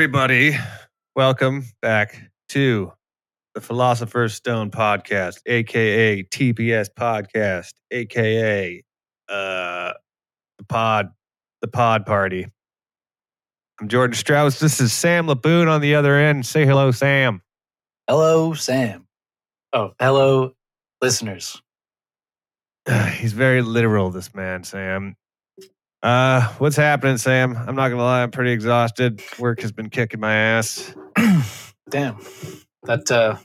Everybody. Welcome back to the Philosopher's Stone podcast, aka TPS podcast, aka uh, the Pod, the Pod Party. I'm Jordan Strauss. This is Sam Laboon on the other end. Say hello, Sam. Hello, Sam. Oh, hello, listeners. He's very literal, this man, Sam. Uh, what's happening, Sam? I'm not gonna lie, I'm pretty exhausted. Work has been kicking my ass. Damn, that uh,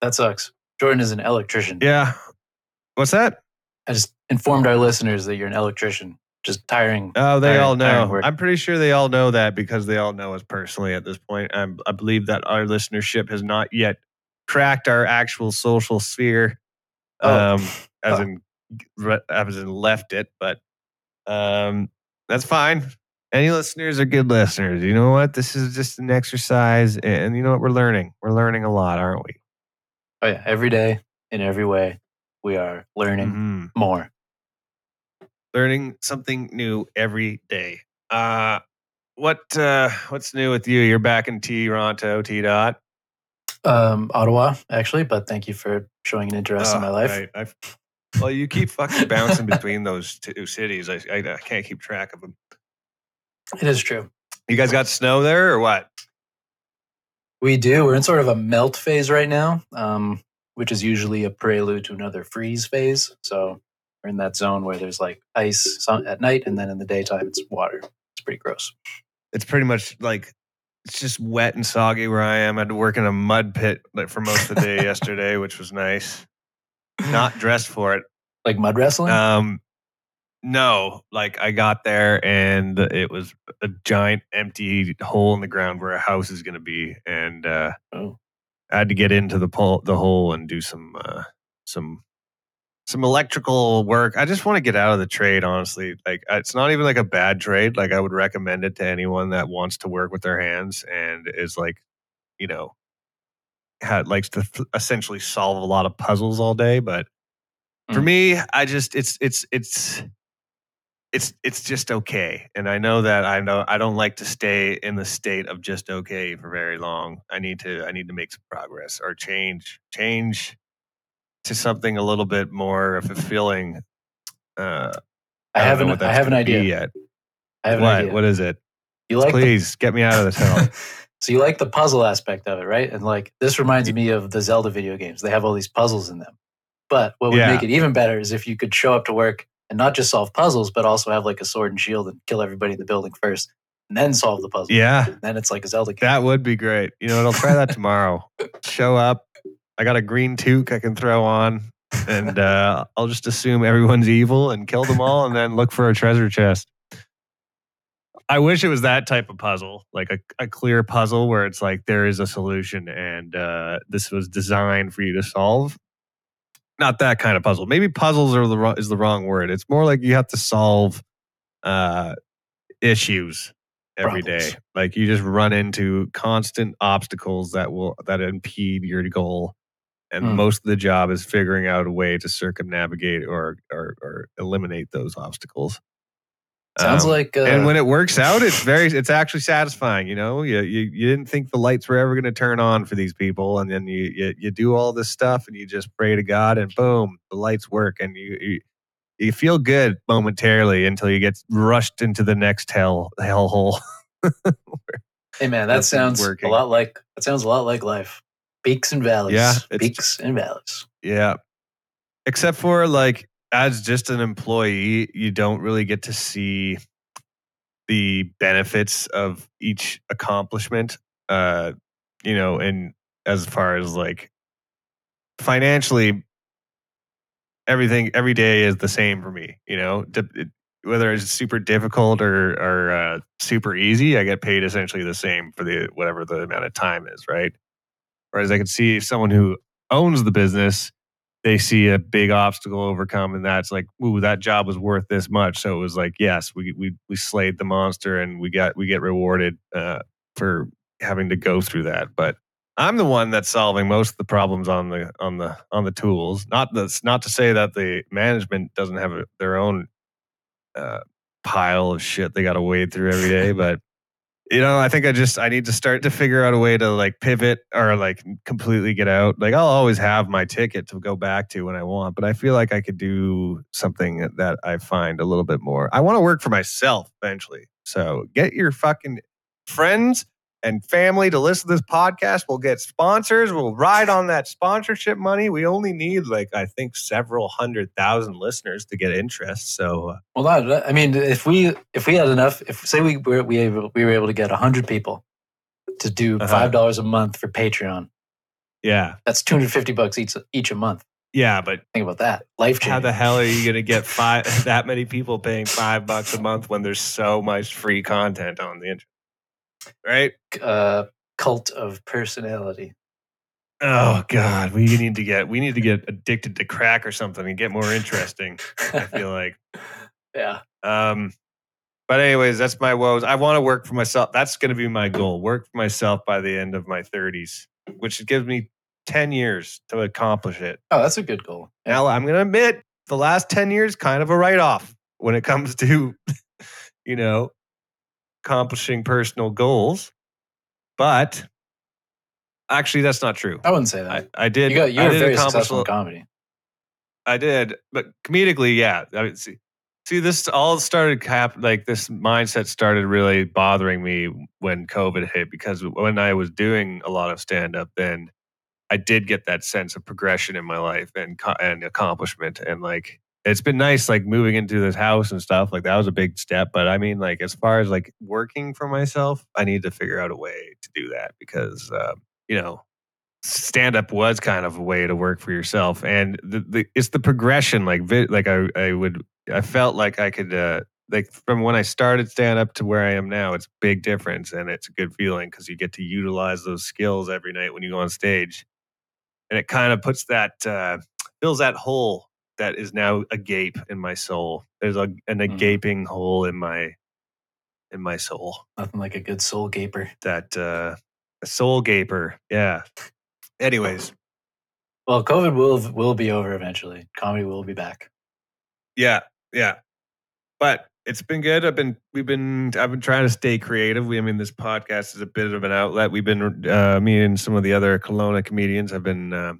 that sucks. Jordan is an electrician. Yeah. What's that? I just informed our listeners that you're an electrician. Just tiring. Oh, they tiring- all know. I'm pretty sure they all know that because they all know us personally at this point. I'm, I believe that our listenership has not yet cracked our actual social sphere, Oh. um, as Oh. in as in left it. But um, that's fine. Any listeners are good listeners. You know what? This is just an exercise, and you know what? We're learning. We're learning a lot, aren't we? oh yeah, every day in every way, we are learning Mhm. more. learning something new every day. Uh what uh what's new with you? You're back in Toronto, T dot. Um, Ottawa, actually, but thank you for showing an interest in my life. Right. Well, you keep fucking bouncing between those two cities. I, I, I can't keep track of them. It is true. You guys got snow there or what? We do. We're in sort of a melt phase right now, um, which is usually a prelude to another freeze phase. So we're in that zone where there's like ice at night, and then in the daytime it's water. It's pretty gross. It's pretty much like it's just wet and soggy where I am. I had to work in a mud pit like for most of the day yesterday, which was nice. Not dressed for it. Like mud wrestling. Um, no, like I got there and it was a giant empty hole in the ground where a house is going to be, and uh, oh, I had to get into the pole, the hole and do some uh, some some electrical work. I just want to get out of the trade, honestly. Like it's not even like a bad trade. Like I would recommend it to anyone that wants to work with their hands and is like, you know, had likes to th- essentially solve a lot of puzzles all day. But for Mm. me, I just it's it's it's it's it's just okay. And I know that I know I don't like to stay in the state of just okay for very long. I need to I need to make some progress or change change to something a little bit more fulfilling. Uh, I, don't have know an what I have an idea. yet. I have an What idea. what is it? you like the- Please get me out of this hell. so you like the puzzle aspect of it, right? And like this reminds me of the Zelda video games. They have all these puzzles in them. But what would Yeah. make it even better is if you could show up to work and not just solve puzzles, but also have like a sword and shield and kill everybody in the building first, and then solve the puzzle. yeah, And then it's like a Zelda game. that would be great. You know? I'll try that tomorrow. Show up. I got a green toque I can throw on, and uh, I'll just assume everyone's evil and kill them all, and then look for a treasure chest. I wish it was that type of puzzle, like a, a clear puzzle where it's like there is a solution and uh, this was designed for you to solve. Not that kind of puzzle. Maybe puzzles are the wrong, is the wrong word. It's more like you have to solve uh, issues every day. Problems. Like you just run into constant obstacles that will that impede your goal. And Hmm. most of the job is figuring out a way to circumnavigate or or, or eliminate those obstacles. Sounds Um, like uh, and when it works out, it's very it's actually satisfying. You know, you you, you didn't think the lights were ever going to turn on for these people, and then you, you you do all this stuff, and you just pray to God, and boom, the lights work, and you. you you feel good momentarily until you get rushed into the next hell hellhole. hey man, that sounds working. a lot like that sounds a lot like life. Peaks and valleys. Yeah, peaks and valleys. Yeah. Except for like as just an employee, you don't really get to see the benefits of each accomplishment. Uh, you know, and as far as like financially, everything every day is the same for me. You know, it- whether it's super difficult or or uh, super easy, I get paid essentially the same for the whatever the amount of time is, right? Whereas I could see someone who owns the business, they see a big obstacle overcome, and that's like, ooh, that job was worth this much. So it was like, yes, we we we slayed the monster, and we got we get rewarded uh, for having to go through that. But I'm the one that's solving most of the problems on the on the on the tools. Not that's not to say that the management doesn't have a, their own uh, pile of shit they got to wade through every day, but you know, I think I just I need to start to figure out a way to like pivot or like completely get out. Like I'll always have my ticket to go back to when I want, but I feel like I could do something that I find a little bit more. I want to work for myself eventually. So get your fucking friends and family to listen to this podcast. We'll get sponsors. We'll ride on that sponsorship money. We only need like I think several hundred thousand listeners to get interest. So, uh, well, that, I mean, if we if we had enough, if say we were we able, we were able to get hundred people to do Uh-huh. five dollars a month for Patreon, yeah, that's two hundred fifty bucks each each a month. yeah, but Think about that. Life how the hell are you going to get five that many people paying five bucks a month when there's so much free content on the internet? Right? uh, cult of personality. Oh God, we need to get we need to get addicted to crack or something and get more interesting. I feel like. yeah. Um, but anyways, that's my woes. I want to work for myself. That's going to be my goal. Work for myself by the end of my 30s, which gives me 10 years to accomplish it. Oh, that's a good goal. Now, I'm going to admit the last 10 years kind of a write off when it comes to, you know, accomplishing personal goals. But actually, that's not true. I wouldn't say that. I did. you got you I were did very successful in comedy. I did, but comedically, yeah. I mean, see, see, this all started cap like this mindset started really bothering me when COVID hit because when I was doing a lot of stand up, then I did get that sense of progression in my life and and accomplishment, and like it's been nice, like moving into this house and stuff. Like that was a big step, but I mean, like as far as like working for myself, I need to figure out a way to do that because uh, you know stand up was kind of a way to work for yourself and the, the it's the progression like vi- like I I would I felt like I could uh like from when I started stand up to where I am now it's big difference and it's a good feeling cuz you get to utilize those skills every night when you go on stage and it kind of puts that uh fills that hole that is now a gape in my soul there's a an, a Mhm. gaping hole in my in my soul Nothing like a good soul gaper. that uh a soul gaper yeah anyways Well, COVID will will be over eventually. Comedy will be back. Yeah, yeah. But it's been good. I've been we've been I've been trying to stay creative. We I mean this podcast is a bit of an outlet. We've been uh me and some of the other Kelowna comedians have been uh,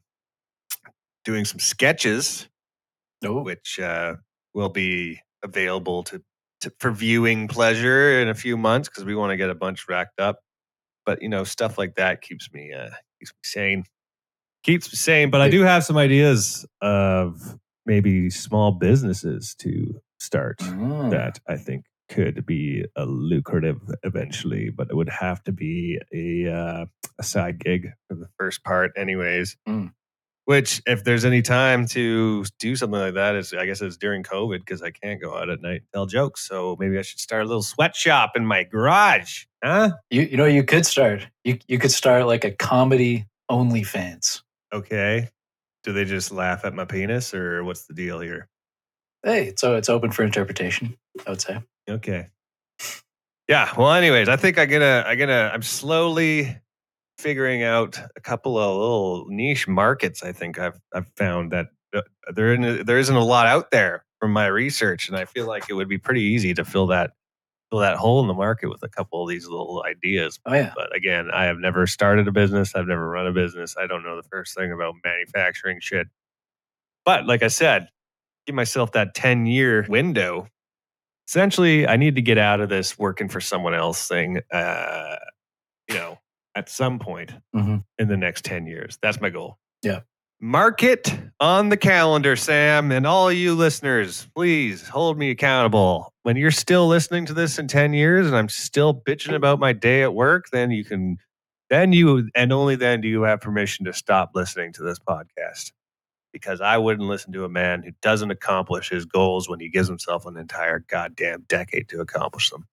doing some sketches Oh, which uh will be available to, to for viewing pleasure in a few months because we want to get a bunch racked up. But you know, stuff like that keeps me uh keeps me sane. Keeps me sane, but I do have some ideas of maybe small businesses to start Mm. that I think could be a lucrative eventually, but it would have to be a uh, a side gig for the first part, anyways. Mm. Which, if there's any time to do something like that, is I guess it's during COVID because I can't go out at night and tell jokes. So maybe I should start a little sweatshop in my garage, huh? You you know you could start you you could start like a comedy OnlyFans. Okay. Do they just laugh at my penis, or what's the deal here? Hey, so it's open for interpretation. I would say. Okay. Yeah. Well, anyways, I think I'm gonna I'm gonna I'm slowly figuring out a couple of little niche markets. I think I've I've found that uh, there in, there isn't a lot out there from my research, and I feel like it would be pretty easy to fill that fill that hole in the market with a couple of these little ideas. Oh yeah. But again, I have never started a business. I've never run a business. I don't know the first thing about manufacturing shit. But like I said, give myself that 10 year window. Essentially, I need to get out of this working for someone else thing, uh, you know, at some point Mhm. in the next 10 years. That's my goal. Yeah. Mark it on the calendar, Sam, and all you listeners, please hold me accountable. When you're still listening to this in 10 years and I'm still bitching about my day at work, then you can, then you, and only then do you have permission to stop listening to this podcast. Because I wouldn't listen to a man who doesn't accomplish his goals when he gives himself an entire goddamn decade to accomplish them.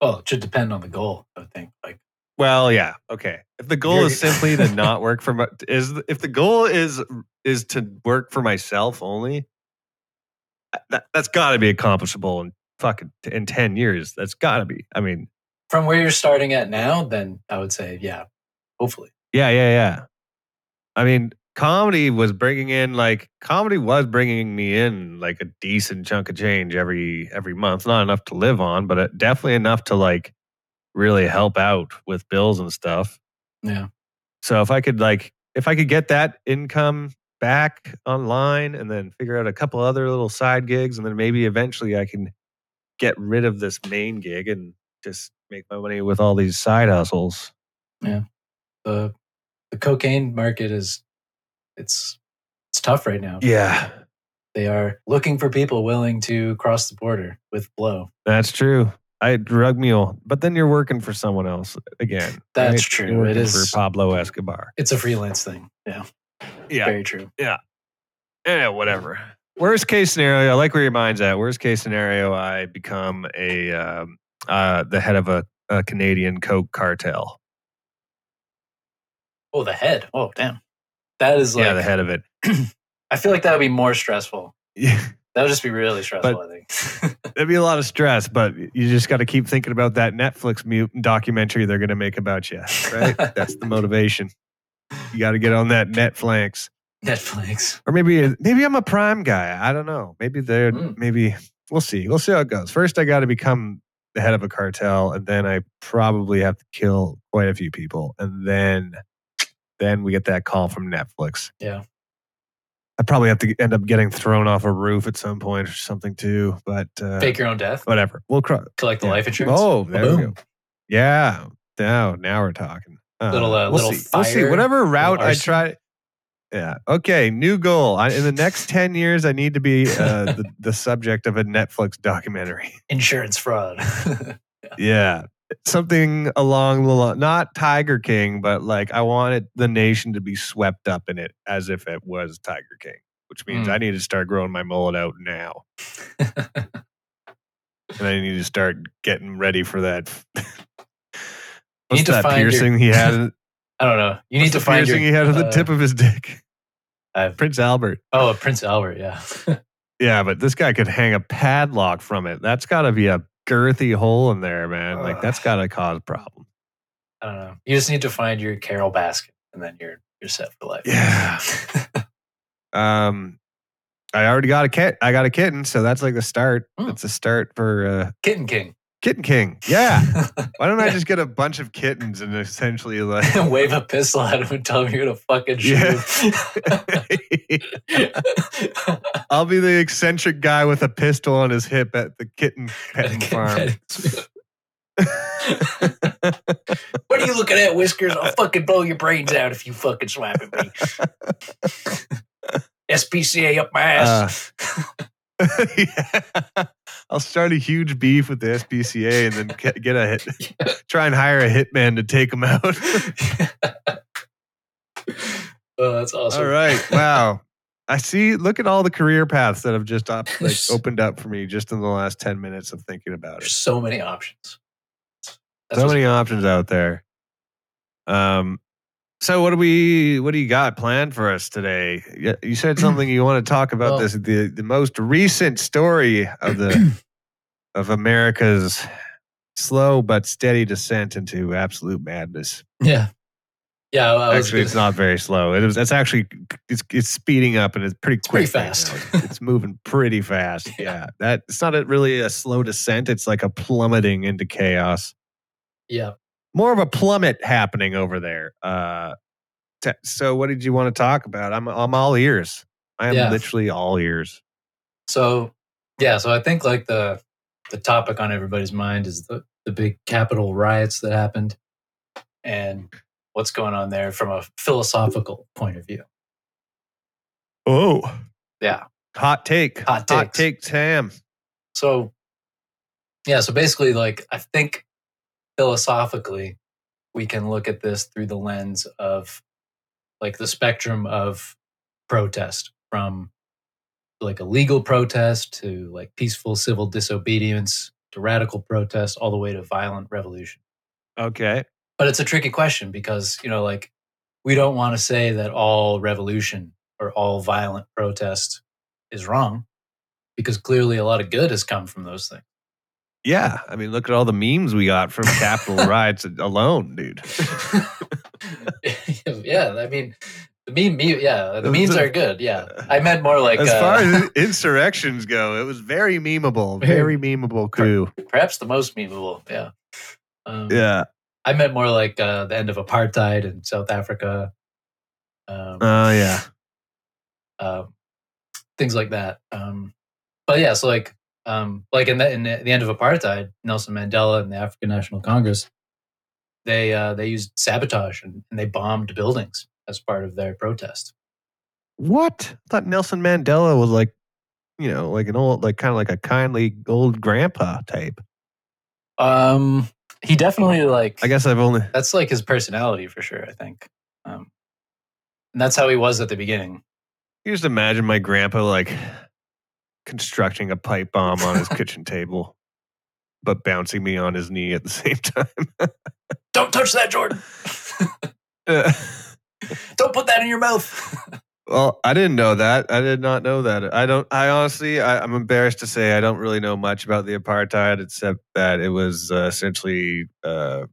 Well, it should depend on the goal. I think. Like Well, yeah, okay. If the goal You're- is simply to not work for my, is if the goal is is to work for myself only, that that's got to be accomplishable in fucking in ten years. That's got to be. I mean, from where you're starting at now, then I would say yeah. Hopefully. yeah, yeah, yeah. I mean, comedy was bringing in like comedy was bringing me in like a decent chunk of change every every month. Not enough to live on, but uh, definitely enough to like really help out with bills and stuff. Yeah. So if I could like if I could get that income back online and then figure out a couple other little side gigs and then maybe eventually I can get rid of this main gig and just make my money with all these side hustles. Yeah. The the cocaine market is it's it's tough right now. Yeah, They are looking for people willing to cross the border with blow. that's true. I drug mule, but then you're working for someone else again. That's right? true. It for Pablo Escobar. It's a freelance thing. Yeah, Yeah, very true. yeah, whatever. Worst case scenario, I like where your mind's at. Worst case scenario, I become a um, uh, the head of a, a Canadian coke cartel. Oh, the head. Oh, damn. That is like. yeah, the head of it. I feel like that would be more stressful. Yeah, That would just be really stressful. But- I think. that'd be a lot of stress, but you just got to keep thinking about that Netflix mutant documentary they're going to make about you. Right? That's the motivation. You got to get on that Netflix, Netflix. or maybe maybe I'm a Prime guy. I don't know. Maybe they're Mm. maybe we'll see. We'll see how it goes. First, I got to become the head of a cartel, and then I probably have to kill quite a few people, and then then we get that call from Netflix. Yeah. Probably have to end up getting thrown off a roof at some point or something too. But uh, Fake your own death. whatever. We'll cry. Collect the yeah. life insurance. Oh, there we Boom. go. Yeah. Now, now we're talking. Uh, Little, uh, we'll little see. We'll see. Whatever route I try. Yeah. Okay. New goal. I, in the next ten years, I need to be uh, the, the subject of a Netflix documentary. Insurance fraud. Yeah. Something along the line, not Tiger King, but like I wanted the nation to be swept up in it as if it was Tiger King, which means Mm. I need to start growing my mullet out now. and I need to start getting ready for that. What's need to that find your- piercing he had? I don't know. You need to the find your. piercing he had on the uh, tip of his dick. I've- Prince Albert. Oh, Prince Albert. Yeah. Yeah, but this guy could hang a padlock from it. That's got to be a girthy hole in there, man. Like that's got to cause problems. I don't know. You just need to find your Carole Baskin, and then you're you're set for life. Yeah. Um, I already got a kit. I got a kitten, so that's like the start. Hmm. It's a start for uh, Kitten King. Kitten King. Yeah. Why don't I just get a bunch of kittens and essentially like Wave a pistol at him and tell him you're gonna fucking shoot him. I'll be the eccentric guy with a pistol on his hip at the kitten petting farm. what are you looking at, Whiskers? I'll fucking blow your brains out if you fucking swap at me. SPCA up my ass. Uh, yeah. I'll start a huge beef with the SPCA and then get, get a hit, try and hire a hitman to take them out. oh, that's awesome. All right. Wow. I see. Look at all the career paths that have just up, like opened up for me just in the last 10 minutes of thinking about There's it. so many options. That's so many options out there. Um, so what do we? What do you got planned for us today? You- said something you want to talk about. Well- this the the most recent story of the of America's slow but steady descent into absolute madness. Yeah. Yeah. Was Actually, it's gonna- not very slow. It was. It's actually it's it's speeding up and it's pretty pretty quick. right fast. now. It's moving pretty fast. Yeah. Yeah, that it's not a, really a slow descent. It's like a plummeting into chaos. Yeah. More of a plummet happening over there. Uh, t- so what did you want to talk about? I'm I'm all ears. I am Yeah. literally all ears. So yeah, so I think like the the topic on everybody's mind is the the big Capitol riots that happened and what's going on there from a philosophical point of view. Oh, Yeah. hot take. Hot Hot take, Sam. So yeah, so basically like I think philosophically we can look at this through the lens of like the spectrum of protest from like a legal protest to like peaceful civil disobedience to radical protest all the way to violent revolution. Okay. But it's a tricky question because, you know, like we don't want to say that all revolution or all violent protest is wrong because clearly a lot of good has come from those things. Yeah, I mean, look at all the memes we got from Capitol riots alone, dude. yeah, I mean, the meme, me, yeah, the memes are good. Yeah, I meant more like as uh, far as insurrections go, it was very memeable, very memeable coup. perhaps the most memeable. Yeah. Um, Yeah. I meant more like uh, the end of apartheid in South Africa. Um, Oh yeah. um, things like that. Um, but yeah, so like, um, like in the, in the the end of apartheid, Nelson Mandela and the African National Congress, they uh, they used sabotage and, and they bombed buildings as part of their protest. What? I thought Nelson Mandela was like, you know, like an old, like kind of like a kindly old grandpa type. Um, he definitely like. I guess I've only. that's like his personality for sure. I think, um, and that's how he was at the beginning. You just imagine my grandpa like constructing a pipe bomb on his kitchen table, but bouncing me on his knee at the same time. Don't touch that, Jordan. Uh, Don't put that in your mouth. well, I didn't know that. I did not know that. I don't. I honestly, I, I'm embarrassed to say, I don't really know much about the apartheid, except that it was uh, essentially, uh,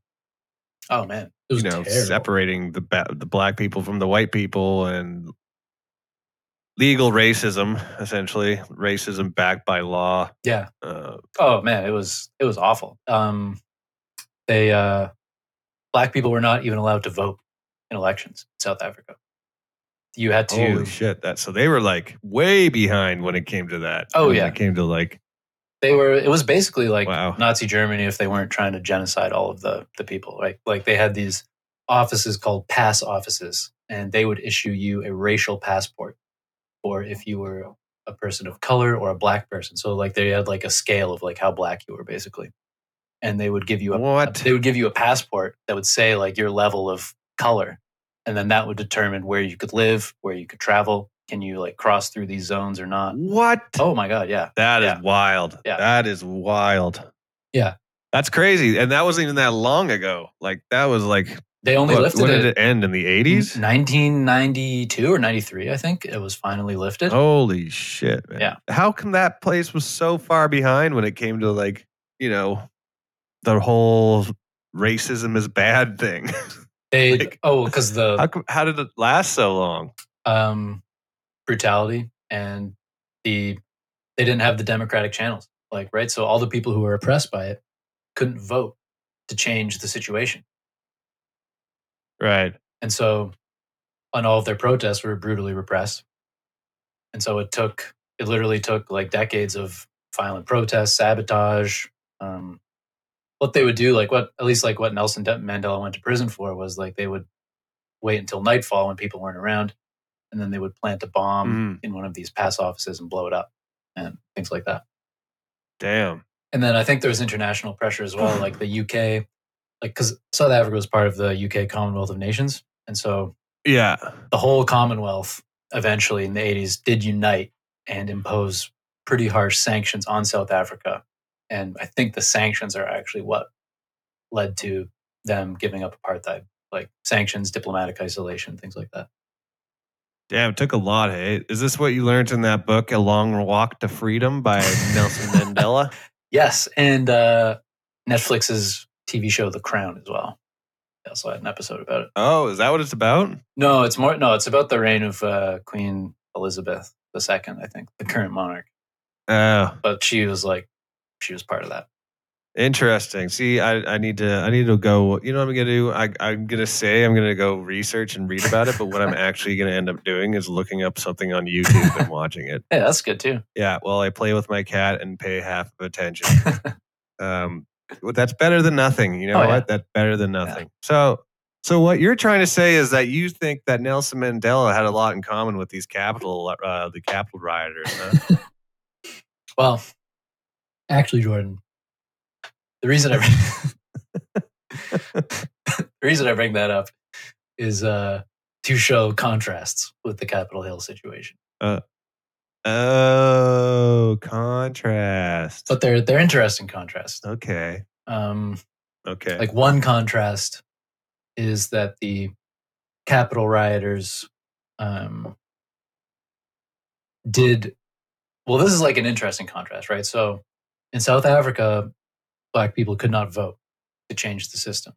oh man, it was you know, terrible. separating the ba- the black people from the white people and legal racism, essentially racism backed by law. Yeah. Uh, Oh man, it was it was awful. Um, they uh, black people were not even allowed to vote in elections in South Africa. You had to. Holy shit! That so they were like way behind when it came to that. Oh, when yeah. it came to like they were. It was basically like Wow. Nazi Germany if they weren't trying to genocide all of the the people. Right? Like they had these offices called pass offices, and they would issue you a racial passport, or if you were a person of color or a black person. So like they had like a scale of like how black you were basically, and they would give you a what? they would give you a passport that would say like your level of color and then that would determine where you could live where you could travel can you like cross through these zones or not What? oh my god yeah That is Yeah. wild. Yeah. That is wild. Yeah. That's crazy. And that wasn't even that long ago. Like that was like they only what, lifted when it, did it end in the 80s? 1992 or 93 i think it was finally lifted Holy shit, man. Yeah. How come that place was so far behind when it came to like, you know, the whole racism is bad thing? they like- oh because the how, come, how did it last so long? um brutality and the they didn't have the democratic channels like right so all the people who were oppressed by it couldn't vote to change the situation Right. And so, on all of their protests were brutally repressed. And so it took, it literally took like decades of violent protests, sabotage. Um, what they would do, like what, at least like what Nelson Mandela went to prison for, was like they would wait until nightfall when people weren't around, and then they would plant a bomb Mhm. in one of these pass offices and blow it up, and things like that. Damn. And then I think there was international pressure as well, like the UK, like because South Africa was part of the UK Commonwealth of Nations, and so Yeah. the whole Commonwealth eventually in the 80s did unite and impose pretty harsh sanctions on South Africa. And I think the sanctions are actually what led to them giving up apartheid, like sanctions, diplomatic isolation, things like that. Damn, it took a lot. Hey, is this what you learned in that book, A Long Walk to Freedom by Nelson Mandela? Yes. And uh, Netflix's TV show, The Crown, as well. They also had an episode about it. Oh, is that what it's about? No, it's more, no, it's about the reign of uh, Queen Elizabeth II, I think, the current monarch. Oh, But she was like, she was part of that. interesting. See, I, I need to I need to go. You know what I'm gonna do? I, I'm gonna say I'm gonna go research and read about it, but what I'm actually gonna end up doing is looking up something on YouTube and watching it. Yeah, that's good too. Yeah, well, I play with my cat and pay half of attention. um, that's better than nothing. You know Oh, yeah. what? That's better than nothing. So, so what you're trying to say is that you think that Nelson Mandela had a lot in common with these Capitol, uh, the Capitol rioters. Huh? Well, actually, Jordan, the reason I the reason I bring that up is uh, to show contrasts with the Capitol Hill situation. Oh, contrast. But they're they're interesting contrasts. Okay. Um, Okay. like one contrast is that the Capitol rioters um, did well. This is like an interesting contrast, right? So in South Africa, black people could not vote to change the system,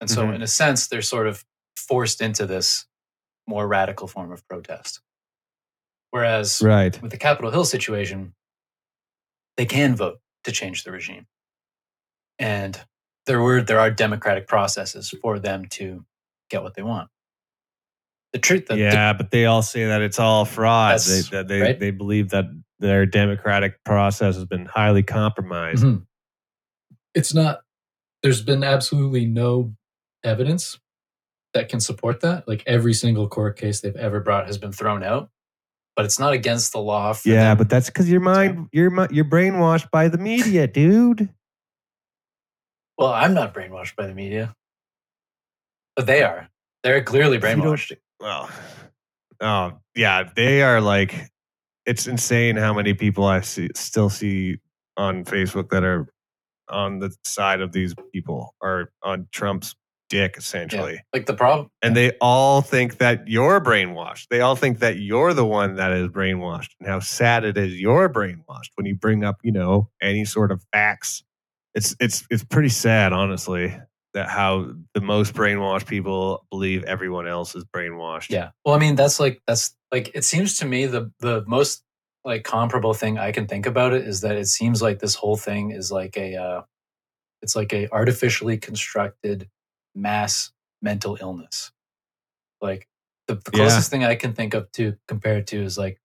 and so Mhm. in a sense, they're sort of forced into this more radical form of protest. Whereas right. with the Capitol Hill situation, they can vote to change the regime. And there were there are democratic processes for them to get what they want. The truth, the, the- yeah, but they all say that it's all fraud. They, that they, right. they believe that their democratic process has been highly compromised. Mhm. It's not, there's been absolutely no evidence that can support that. Like every single court case they've ever brought has been thrown out, but it's not against the law. For Yeah, them. but that's because your mind, you're you're brainwashed by the media, dude. well, I'm not brainwashed by the media, but they are. They're clearly If you don't- brainwashed. Well, oh yeah, they are like, it's insane how many people I see still see on Facebook that are on the side of these people or on Trump's dick essentially. Like the problem, And they all think that you're brainwashed. They all think that you're the one that is brainwashed. And how sad it is you're brainwashed when you bring up, you know, any sort of facts. It's it's it's pretty sad, honestly, that how the most brainwashed people believe everyone else is brainwashed. Yeah. Well, I mean, that's like that's like it seems to me the the most like comparable thing I can think about it is that it seems like this whole thing is like a uh it's like a artificially constructed mass mental illness. Like the, the Yeah. closest thing I can think of to compare it to is like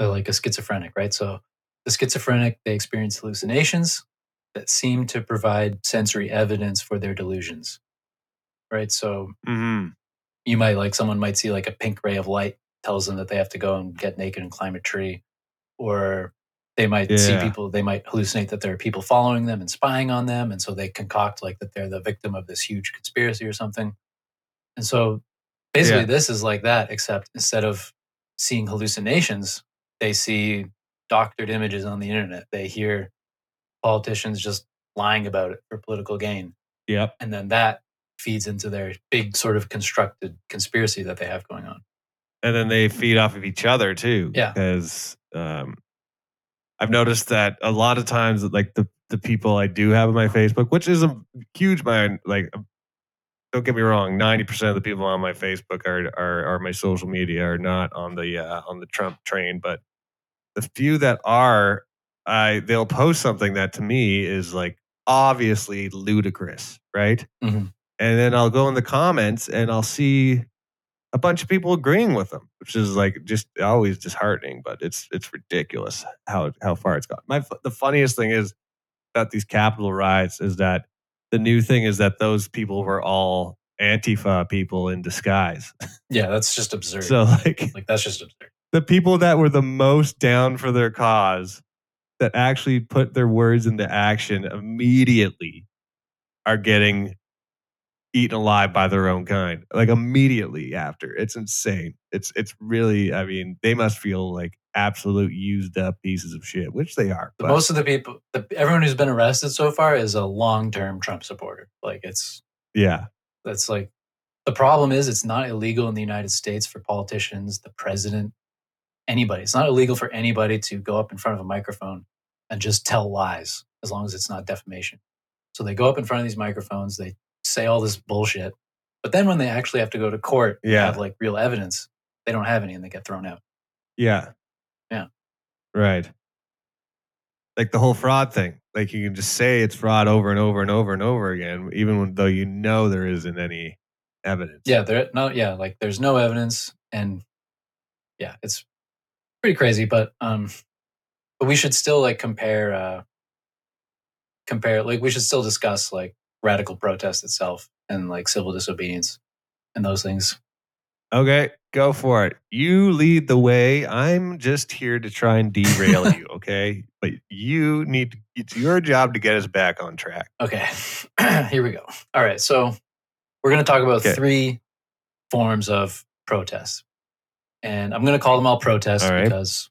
uh, like a schizophrenic, right? So the schizophrenic they experience hallucinations that seem to provide sensory evidence for their delusions. Right? So hmm you might like someone might see like a pink ray of light tells them that they have to go and get naked and climb a tree or they might see people they might hallucinate that there are people following them and spying on them and so they concoct like that they're the victim of this huge conspiracy or something and so basically Yeah. this is like that except instead of seeing hallucinations they see doctored images on the internet they hear politicians just lying about it for political gain Yep. and then that feeds into their big sort of constructed conspiracy that they have going on. And then they feed off of each other too. Yeah. Because um, I've noticed that a lot of times, like the the people I do have on my Facebook, which is a huge mind, like don't get me wrong, ninety percent of the people on my Facebook are are are my social media are not on the uh, on the Trump train, but the few that are, I they'll post something that to me is like obviously ludicrous, right? Mhm. And then I'll go in the comments and I'll see a bunch of people agreeing with them, which is like just always disheartening. But it's it's ridiculous how how far it's gone. My the funniest thing is about these Capitol riots is that the new thing is that those people were all Antifa people in disguise. Yeah, that's just absurd. So like like that's just absurd. the people that were the most down for their cause that actually put their words into action immediately are getting eaten alive by their own kind like immediately after it's insane it's it's really i mean they must feel like absolute used up pieces of shit which they are but- most of the people, the, everyone who's been arrested so far is a long-term Trump supporter. Like it's yeah that's like the problem is it's not illegal in the United States for politicians, the president, anybody. It's not illegal for anybody to go up in front of a microphone and just tell lies as long as it's not defamation. So they go up in front of these microphones, they say all this bullshit, but then when they actually have to go to court and Yeah. have like real evidence, they don't have any and they get thrown out. yeah Yeah. right like the whole fraud thing like you can just say it's fraud over and over and over and over again even when, though you know there isn't any evidence Yeah, there no yeah, like there's no evidence and yeah, it's pretty crazy, but um but we should still like compare uh compare like we should still discuss like radical protest itself and like civil disobedience and those things. Okay, go for it. You lead the way. I'm just here to try and derail you, okay? But you need to, it's your job to get us back on track. Okay. Here we go. All right, so we're going to talk about Okay. three forms of protest. And I'm going to call them all protests All right. because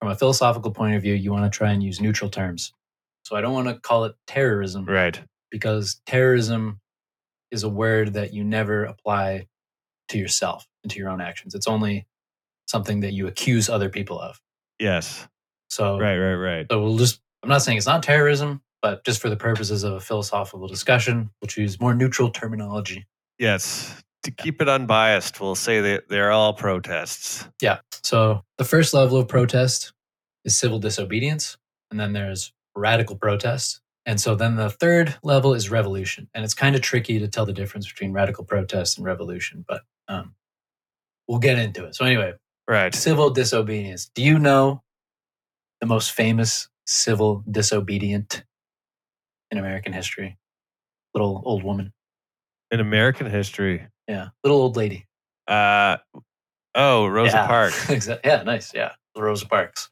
from a philosophical point of view, you want to try and use neutral terms. So I don't want to call it terrorism Right. Because terrorism is a word that you never apply to yourself and to your own actions. It's only something that you accuse other people of. Yes. So, Right, right, right. so we'll just, I'm not saying it's not terrorism, but just for the purposes of a philosophical discussion, we'll choose more neutral terminology. Yes. To keep it unbiased, we'll say that they're all protests. Yeah. So the first level of protest is civil disobedience, and then there's radical protest, And so then the third level is revolution. And it's kind of tricky to tell the difference between radical protest and revolution, but um, we'll get into it. So, anyway, Right. civil disobedience. Do you know the most famous civil disobedient in American history? Little old woman. In American history. Yeah. Little old lady. Uh oh, Rosa yeah. Parks. Yeah, nice. Yeah. Rosa Parks.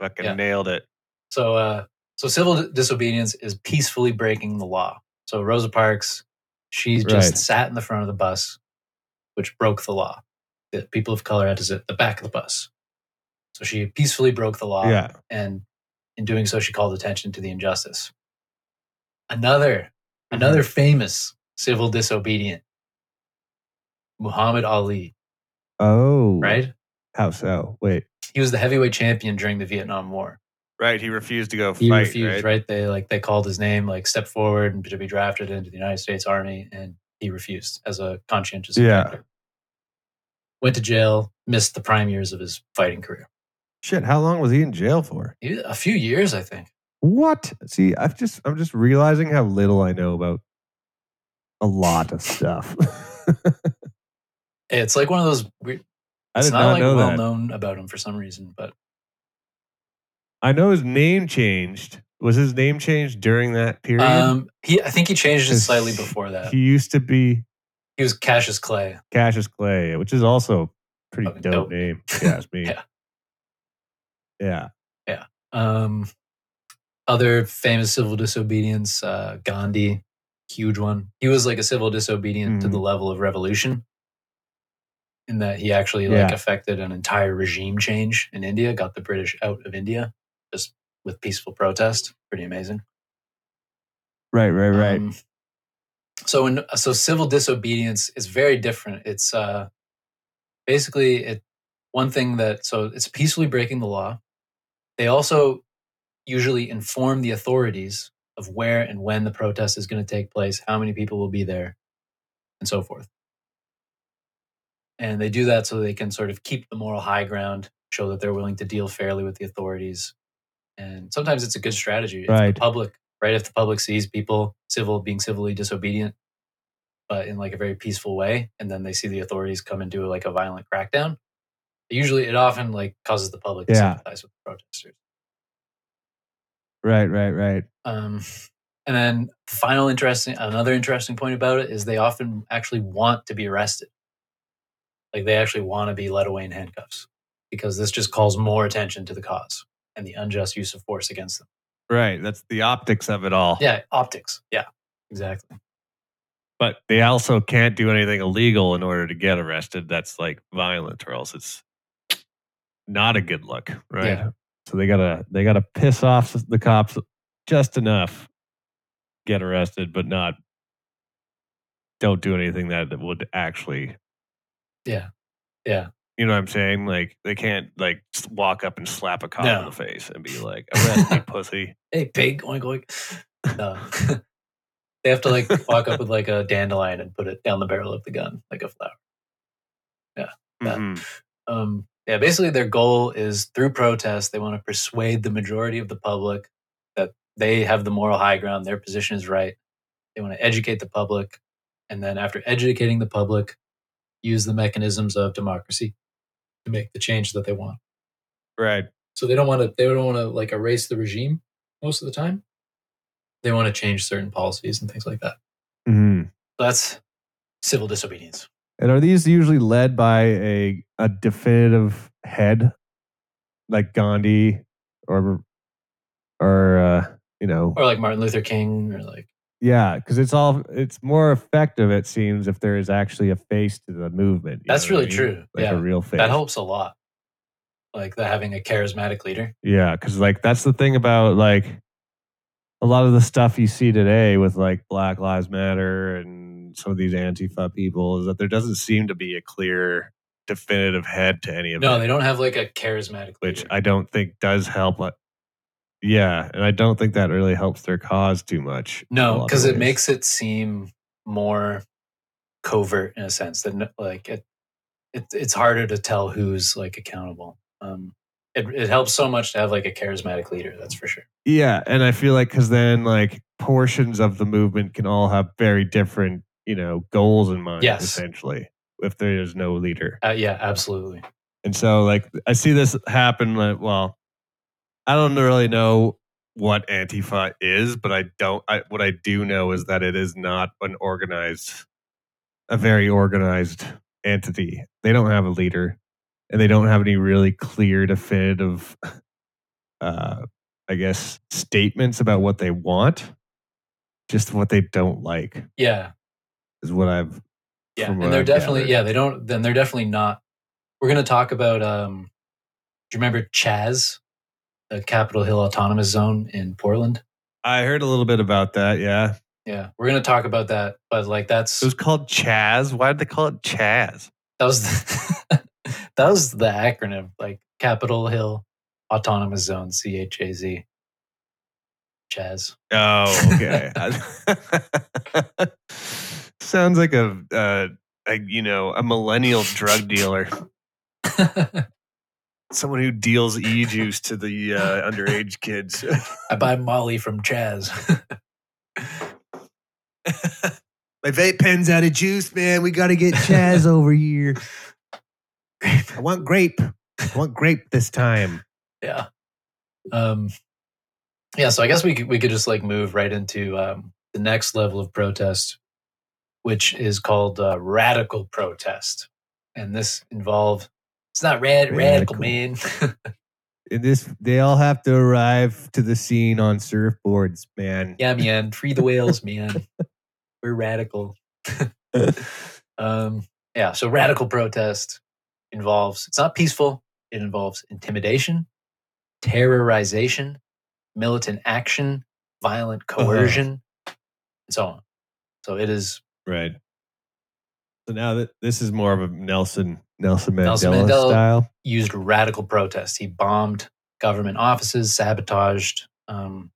Fucking Yeah. nailed it. So, uh, so civil disobedience is peacefully breaking the law. So Rosa Parks, she just Right. sat in the front of the bus, which broke the law. The people of color had to sit at the back of the bus. So she peacefully broke the law, yeah. and in doing so, she called attention to the injustice. Another, another mm-hmm. famous civil disobedient, Muhammad Ali. Oh. Right? How so? Wait. He was the heavyweight champion during the Vietnam War. Right. He refused to go he fight. refused right? right? they like they called his name like step forward and to be drafted into the united states army and he refused as a conscientious Yeah. went to jail missed the prime years of his fighting career Shit. How long was he in jail for? He- a few years i think What? See, I've just I'm just realizing how little I know about a lot of stuff. it's like one of those weird I it's did not, not like know well that. known about him for some reason but I know his name changed. Was his name changed during that period? um he i think he changed it slightly before that He used to be he was cassius clay Cassius Clay, which is also a pretty dope, dope. name. ask me. Yeah. Yeah. um other famous civil disobedience uh gandhi huge one he was like a civil disobedient to Mhm. the level of revolution in that he actually like Yeah. affected an entire regime change in india got the british out of india just with peaceful protest. Pretty amazing. Right, right, right. um, so in so civil disobedience is very different. It's uh basically it one thing that so it's peacefully breaking the law. They also usually inform the authorities of where and when the protest is going to take place how many people will be there and so forth. And they do that so they can sort of keep the moral high ground show that they're willing to deal fairly with the authorities and sometimes it's a good strategy. Right. the public right if the public sees people civil being civilly disobedient but in like a very peaceful way and then they see the authorities come and do like a violent crackdown usually it often like causes the public to sympathize with the protesters. Right, right, right. um, and then the final interesting another interesting point about it is they often actually want to be arrested. Like they actually want to be led away in handcuffs because this just calls more attention to the cause and the unjust use of force against them Right. That's the optics of it all. yeah optics yeah exactly But they also can't do anything illegal in order to get arrested. That's like violent, or else it's not a good look, right? Yeah. So they gotta they gotta piss off the cops just enough, get arrested, but not don't do anything that would actually yeah yeah You know what I'm saying? Like they can't like walk up and slap a cop in the face and be like, "Arrest me, pussy." hey pig oink oink no they have to like walk up with like a dandelion and put it down the barrel of the gun like a flower Yeah. Mhm. um, yeah, basically their goal is through protest, they want to persuade the majority of the public that they have the moral high ground, their position is right. They want to educate the public, and then after educating the public, use the mechanisms of democracy to make the change that they want. Right. So they don't want to. They don't want to like erase the regime most of the time. They want to change certain policies and things like that. Mhm. That's civil disobedience. And are these usually led by a a definitive head, like Gandhi, or or uh, you know, Or like Martin Luther King, or like yeah, because it's all it's more effective. It seems if there is actually a face to the movement. That's really I mean? true. Like Yeah. a real face. that helps a lot. Like that having a charismatic leader. Yeah, because like that's the thing about like a lot of the stuff you see today with like Black Lives Matter and some of these Antifa people is that there doesn't seem to be a clear, definitive head to any of No, it, No, they don't have like a charismatic which. I don't think does help. Uh, Yeah, and I don't think that really helps their cause too much. in a lot No, because it makes it seem more covert in a sense that like it, it it's harder to tell who's like accountable. Um, it, it helps so much to have like a charismatic leader. That's for sure. Yeah, and I feel like because then like portions of the movement can all have very different, you know, goals in mind. Yes. essentially, if there is no leader, Uh, yeah, absolutely. and so like I see this happen. Like, well, I don't really know what Antifa is, but I don't. I, what I do know is that it is not an organized, a very organized entity. They don't have a leader, and they don't have any really clear, definitive, uh, I guess, statements about what they want. Just what they don't like Yeah, is what I've. yeah, and they're I've definitely gathered. yeah they don't. Then they're definitely not. We're gonna talk about. um Do you remember Chaz, the Capitol Hill Autonomous Zone in Portland? I heard a little bit about that. Yeah, Yeah, we're gonna talk about that. But like that's it was called Chaz. Why did they call it Chaz? that was the, that was the acronym like Capitol Hill Autonomous Zone C H A Z. Chaz. Oh, okay. Sounds like a, uh, a you know a millennial drug dealer, someone who deals e juice to the uh, underage kids. I buy Molly from Chaz. My vape pen's out of juice, man. We got to get Chaz over here. I want grape. I want grape this time. yeah. Um yeah, so I guess we could we could just like move right into um the next level of protest, which is called uh, radical protest. And this involved it's not rad radical, Radical. man. In this, they all have to arrive to the scene on surfboards, man. yeah, man, free the whales, man. We're radical. Um, yeah, so radical protest involves it's not peaceful. It involves intimidation, terrorization, militant action, violent coercion, and so on. So it is Right. So now that this is more of a Nelson Nelson Mandela, Nelson Mandela. style. used radical protest. He bombed government offices, sabotaged um,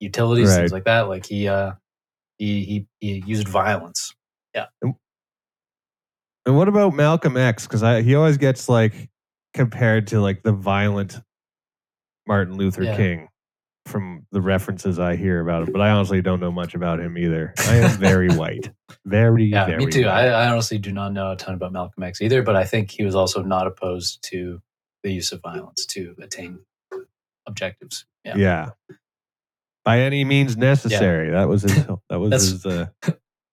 utilities, Right. things like that. Like he, uh, he he he used violence. Yeah. And what about Malcolm X? Because he always gets like compared to like the violent Martin Luther Yeah. King from the references I hear about him. But I honestly don't know much about him either. I am very white. Very, Yeah, very me too. I, I honestly do not know a ton about Malcolm X either, but I think he was also not opposed to the use of violence to attain objectives. Yeah. yeah. By any means necessary. That was his that was That's- his uh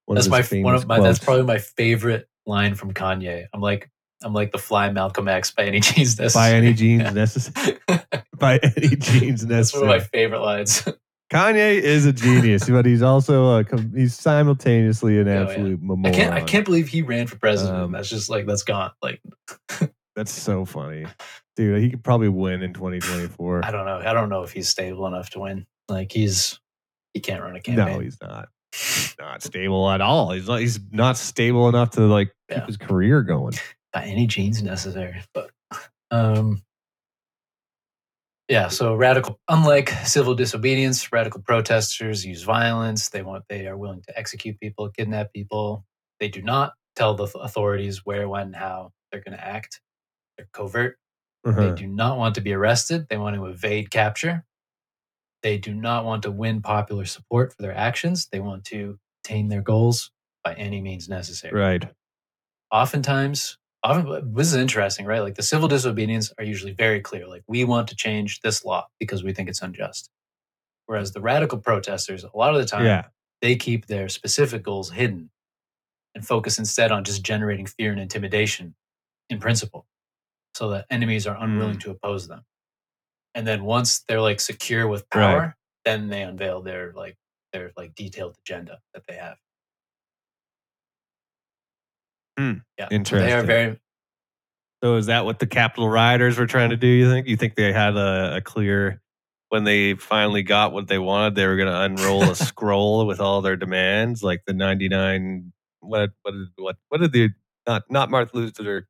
one that's of my one of my that's probably my favorite line from Kanye. I'm like I'm like the fly Malcolm X by any jeans necessary. by any jeans Yeah. necessary. By any genes that's one of my favorite lines. Kanye is a genius, but he's also a he's simultaneously an Oh, yeah. absolute I can't I can't believe he ran for president. Um, that's just like that's gone. Like That's so funny, dude. He could probably win in 2024. I don't know. I don't know if he's stable enough to win. Like he's he can't run a campaign. No, he's not. Not stable at all. He's not. He's not stable enough to like keep his career going. By any genes necessary. But um yeah, so radical unlike civil disobedience, radical protesters use violence. They want they are willing to execute people, kidnap people. They do not tell the authorities where, when, how they're going to act. They're covert. They Uh-huh. do not want to be arrested. They want to evade capture. They do not want to win popular support for their actions. They want to attain their goals by any means necessary Right. oftentimes often this is interesting right? Like the civil disobedience are usually very clear. Like we want to change this law because we think it's unjust. Whereas the radical protesters a lot of the time Yeah. they keep their specific goals hidden and focus instead on just generating fear and intimidation in principle so that enemies are unwilling mm. to oppose them. And then once they're like secure with Right. power then they unveil their like their like detailed agenda that they have Hmm. yeah so they Interesting. are very So is that what the Capitol rioters were trying to do? You think? You think they had a, a clear when they finally got what they wanted? They were going to unroll a scroll with all their demands, like the ninety nine. What what did what what did the not not Martin Luther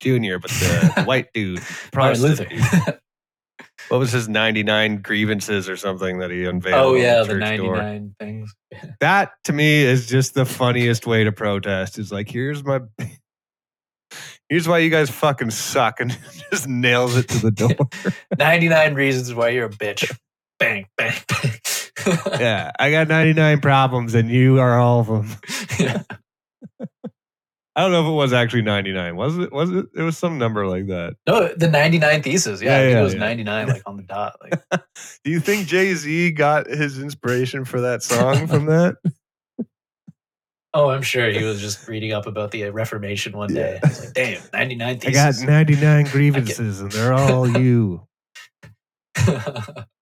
Jr. but the, the white dude Martin Luther. dude. What was his ninety nine grievances or something that he unveiled? oh yeah, the church ninety door? things. That to me is just the funniest way to protest. Is like here's my Here's why you guys fucking suck, and just nails it to the door. 99 reasons why you're a bitch. Bang, bang, bang. yeah, I got 99 problems, and you are all of them. Yeah. I don't know if it was actually 99. Was it? Was it? It was some number like that. No, the 99 thesis. Yeah, Yeah, I think yeah, it was yeah. 99, like on the dot. Like, Do you think Jay Z got his inspiration for that song from that? oh, I'm sure he was just reading up about the uh, Reformation one day. He's like, damn, 99 I got 99 grievances, and they're all you.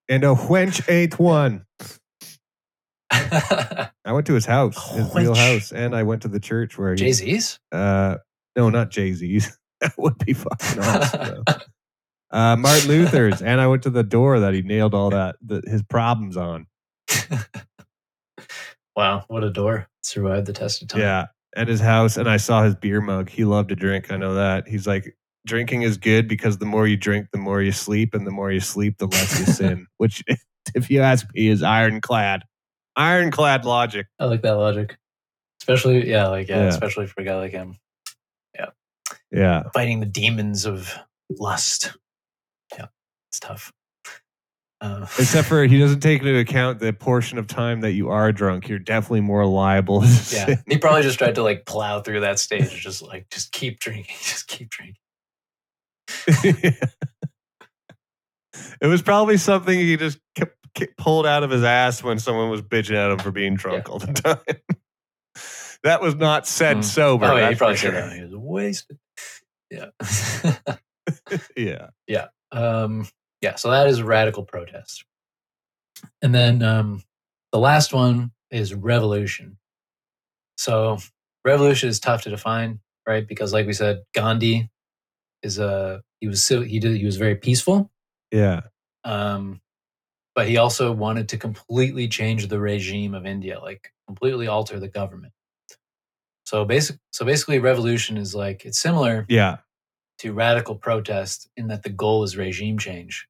And a wench ate one. I went to his house, his real house, and I went to the church where he. Jay Z's? Uh, no, not Jay Z's. that would be fucking awesome. uh, Martin Luther's, and I went to the door that he nailed all that the, his problems on. Wow, what a door. Survived the test of time. Yeah, at his house, and I saw his beer mug. He loved to drink. I know that. He's like, drinking is good because the more you drink, the more you sleep, and the more you sleep, the less you sin. Which, if you ask me, is ironclad. Ironclad logic. I like that logic. Especially, yeah, like, yeah, Yeah. especially for a guy like him. Yeah. Yeah. Fighting the demons of lust. Yeah, it's tough. Uh, Except for he doesn't take into account the portion of time that you are drunk. You're definitely more liable. yeah, he probably just tried to like plow through that stage, just like, just keep drinking, just keep drinking. it was probably something he just kept pulled out of his ass when someone was bitching at him for being drunk Yeah. all the time. that was not said Mm. sober. oh, yeah, he probably for said that. He was wasted. Yeah. Yeah. Yeah. Um, yeah, so that is radical protest. And then um, the last one is revolution. So revolution is tough to define, right? Because like we said, Gandhi is a he was civ- he did he was very peaceful, Yeah. um, but he also wanted to completely change the regime of India, like completely alter the government. So basic so basically, revolution is like it's similar Yeah. to radical protest in that the goal is regime change,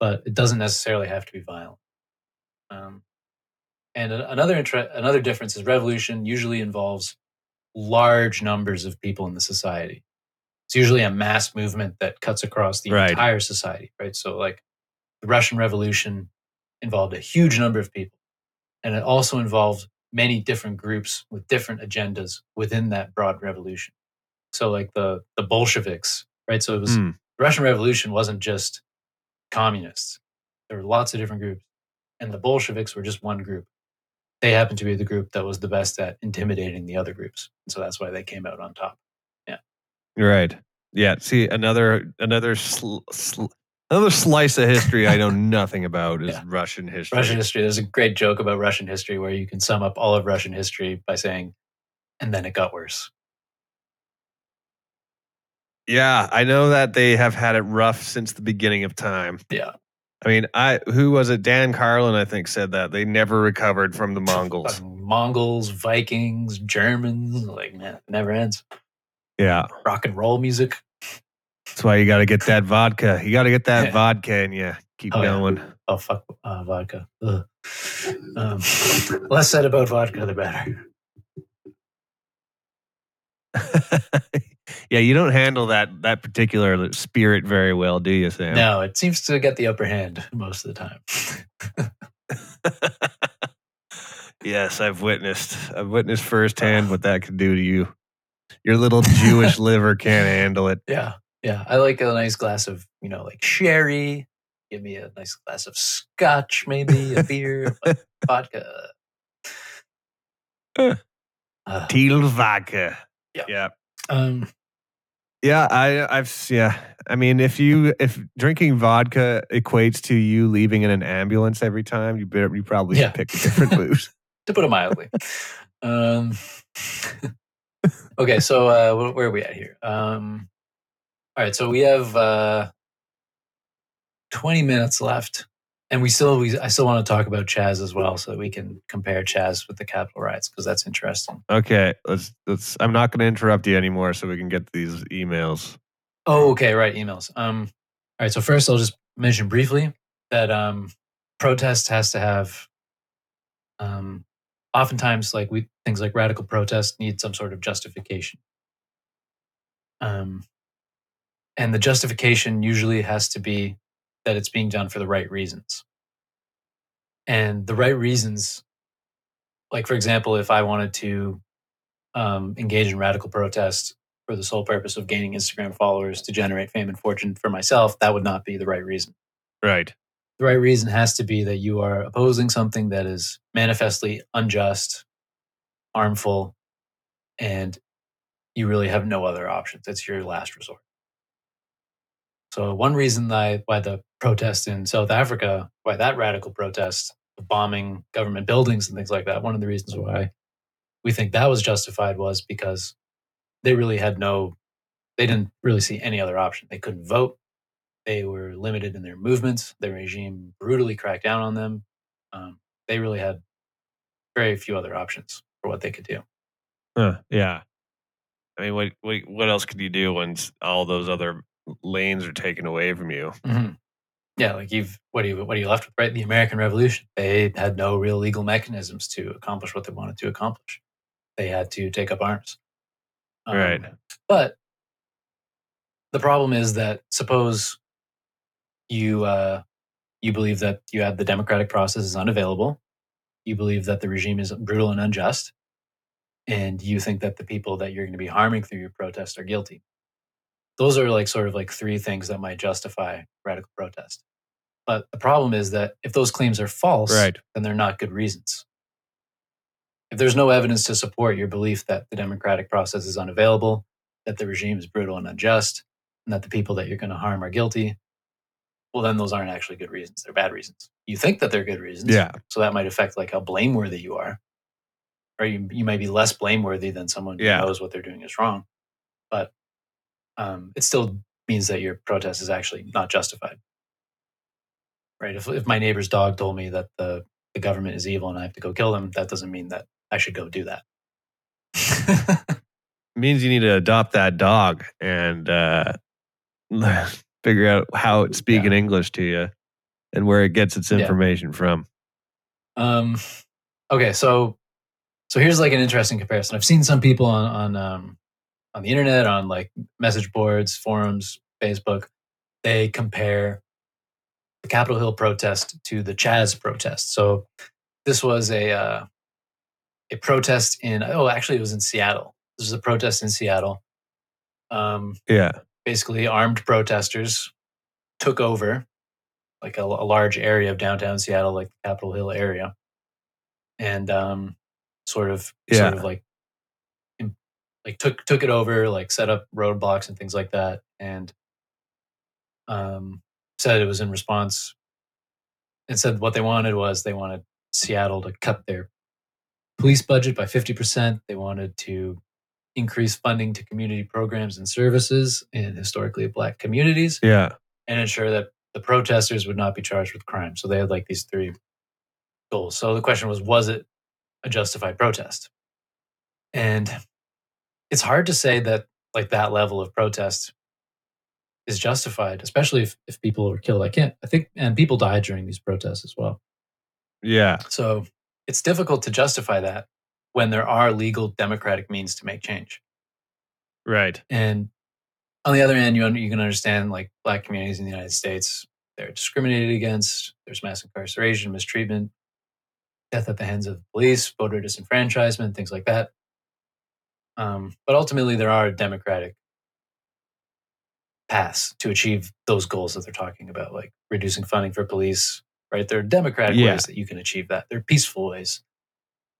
but it doesn't necessarily have to be violent. Um, and another inter- another difference is revolution usually involves large numbers of people in the society. It's usually a mass movement that cuts across the Right. entire society, right? So, like the Russian Revolution involved a huge number of people, and it also involved many different groups with different agendas within that broad revolution. So, like the the Bolsheviks, right? So it was Hmm. the Russian Revolution wasn't just communists. There were lots of different groups, and the Bolsheviks were just one group. They happened to be the group that was the best at intimidating the other groups, and so that's why they came out on top. Yeah, right. Yeah. See, another another sl- sl- another slice of history I know nothing about is Yeah. Russian history. Russian history. There's a great joke about Russian history where you can sum up all of Russian history by saying, "And then it got worse." Yeah, I know that they have had it rough since the beginning of time. Yeah, I mean, I who was it? Dan Carlin, I think, said that they never recovered from the Mongols. Mongols, Vikings, Germans, like man, it never ends. Yeah, Rock and roll music. That's why you got to get that vodka. You got to get that Yeah. vodka, and you keep Oh, yeah. going. Oh fuck, uh, vodka. Ugh. Um, less said about vodka, the better. yeah, you don't handle that that particular spirit very well, do you, Sam? No, it seems to get the upper hand most of the time. yes, I've witnessed. I've witnessed firsthand what that can do to you. Your little Jewish liver can't handle it. Yeah, yeah. I like a nice glass of, you know, like sherry. Give me a nice glass of scotch, maybe a beer, vodka. Uh. Uh, Teal vodka. Yeah. Yeah. um, Yeah, I, I've yeah. I mean, if you if drinking vodka equates to you leaving in an ambulance every time, you better you probably Yeah. should pick a different booze. to put it mildly. um, okay, so uh, where are we at here? Um, all right, so we have uh, 20 minutes left, and we still we I still want to talk about Chaz as well, so that we can compare Chaz with the Capitol riots because that's interesting. Okay, let's let's. I'm not going to interrupt you anymore, so we can get these emails. Oh, okay, right, emails. Um, all right, so first I'll just mention briefly that um, protest has to have. Um, oftentimes, like we things like radical protest need some sort of justification. Um, and the justification usually has to be that it's being done for the right reasons. And the right reasons, like for example, if I wanted to um, engage in radical protest for the sole purpose of gaining Instagram followers to generate fame and fortune for myself, that would not be the right reason. Right. The right reason has to be that you are opposing something that is manifestly unjust, harmful, and you really have no other options. It's your last resort. So one reason why, the protest in South Africa, why that radical protest, bombing government buildings and things like that, one of the reasons why we think that was justified was because they really had no, they didn't really see any other option. They couldn't vote. They were limited in their movements. The regime brutally cracked down on them. Um, they really had very few other options for what they could do. Huh, yeah. I mean, what what else could you do when all those other lanes are taken away from you? Mm-hmm. Yeah, like you've what are you what are you left with? Right, the American Revolution. They had no real legal mechanisms to accomplish what they wanted to accomplish. They had to take up arms. Um, right. But the problem is that suppose you uh, you believe that you have the democratic process is unavailable. You believe that the regime is brutal and unjust and you think that the people that you're going to be harming through your protest are guilty. Those are like sort of like three things that might justify radical protest. But the problem is that if those claims are false, right. then they're not good reasons. If there's no evidence to support your belief that the democratic process is unavailable, that the regime is brutal and unjust, and that the people that you're going to harm are guilty, well, then those aren't actually good reasons. They're bad reasons. You think that they're good reasons. Yeah. So that might affect like how blameworthy you are or you, you might be less blameworthy than someone who knows what they're doing is wrong. But um, it still means that your protest is actually not justified. Right? If, if my neighbor's dog told me that the, the government is evil and I have to go kill them, that doesn't mean that I should go do that. means you need to adopt that dog and uh, figure out how it's speaking yeah. English to you and where it gets its information yeah. from. Um, okay, so so here's like an interesting comparison. I've seen some people on on um, on the internet, on like message boards, forums, Facebook. They compare the Capitol Hill protest to the Chaz protest. So this was a uh, a protest in oh actually it was in Seattle. This was a protest in Seattle. Um, yeah, basically armed protesters took over like a, a large area of downtown Seattle, like the Capitol Hill area, and um, sort of yeah. sort of like like took took it over, like set up roadblocks and things like that, and um, said it was in response. And said what they wanted was they wanted Seattle to cut their police budget by fifty percent. They wanted to increase funding to community programs and services in historically black communities. Yeah, and ensure that the protesters would not be charged with crime. So they had like these three goals. So the question was, was it a justified protest. And it's hard to say that like that level of protest is justified, especially if, if people were killed. I can't, I think, and people died during these protests as well. Yeah. So it's difficult to justify that when there are legal democratic means to make change. Right. And on the other hand, you, you can understand like black communities in the United States, they're discriminated against. There's mass incarceration, mistreatment, death at the hands of the police, voter disenfranchisement, things like that. Um, but ultimately, there are democratic paths to achieve those goals that they're talking about, like reducing funding for police. Right? There are democratic yeah. ways that you can achieve that. There are peaceful ways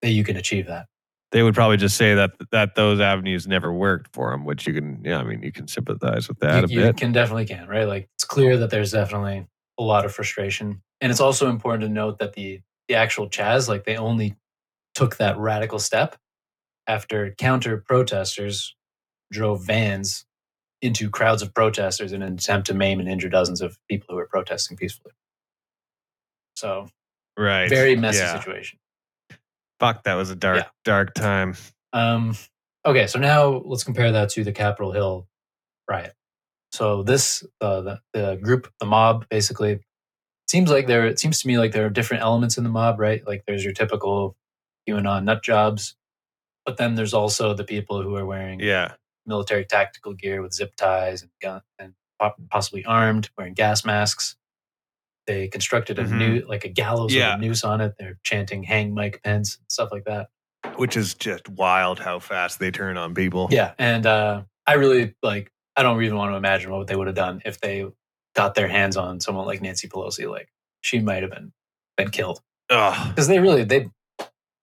that you can achieve that. They would probably just say that that those avenues never worked for them, which you can, yeah, I mean, you can sympathize with that you, a bit. You can definitely can, right? Like it's clear that there's definitely a lot of frustration, and it's also important to note that the the actual Chaz, like they only took that radical step after counter protesters drove vans into crowds of protesters in an attempt to maim and injure dozens of people who were protesting peacefully. So, right, very messy yeah. situation. Fuck, that was a dark, yeah. dark time. Um, okay, so now let's compare that to the Capitol Hill riot. So this, uh, the the group, the mob, basically seems like there it seems to me like there are different elements in the mob, right? Like there's your typical QAnon nut jobs, but then there's also the people who are wearing yeah military tactical gear with zip ties and gun and possibly armed, wearing gas masks. They constructed a Mhm. new like a gallows Yeah. with a noose on it. They're chanting "Hang Mike Pence" and stuff like that. Which is just wild how fast they turn on people. Yeah, and uh, I really like. I don't even want to imagine what they would have done if they got their hands on someone like Nancy Pelosi. Like she might have been been killed because they really they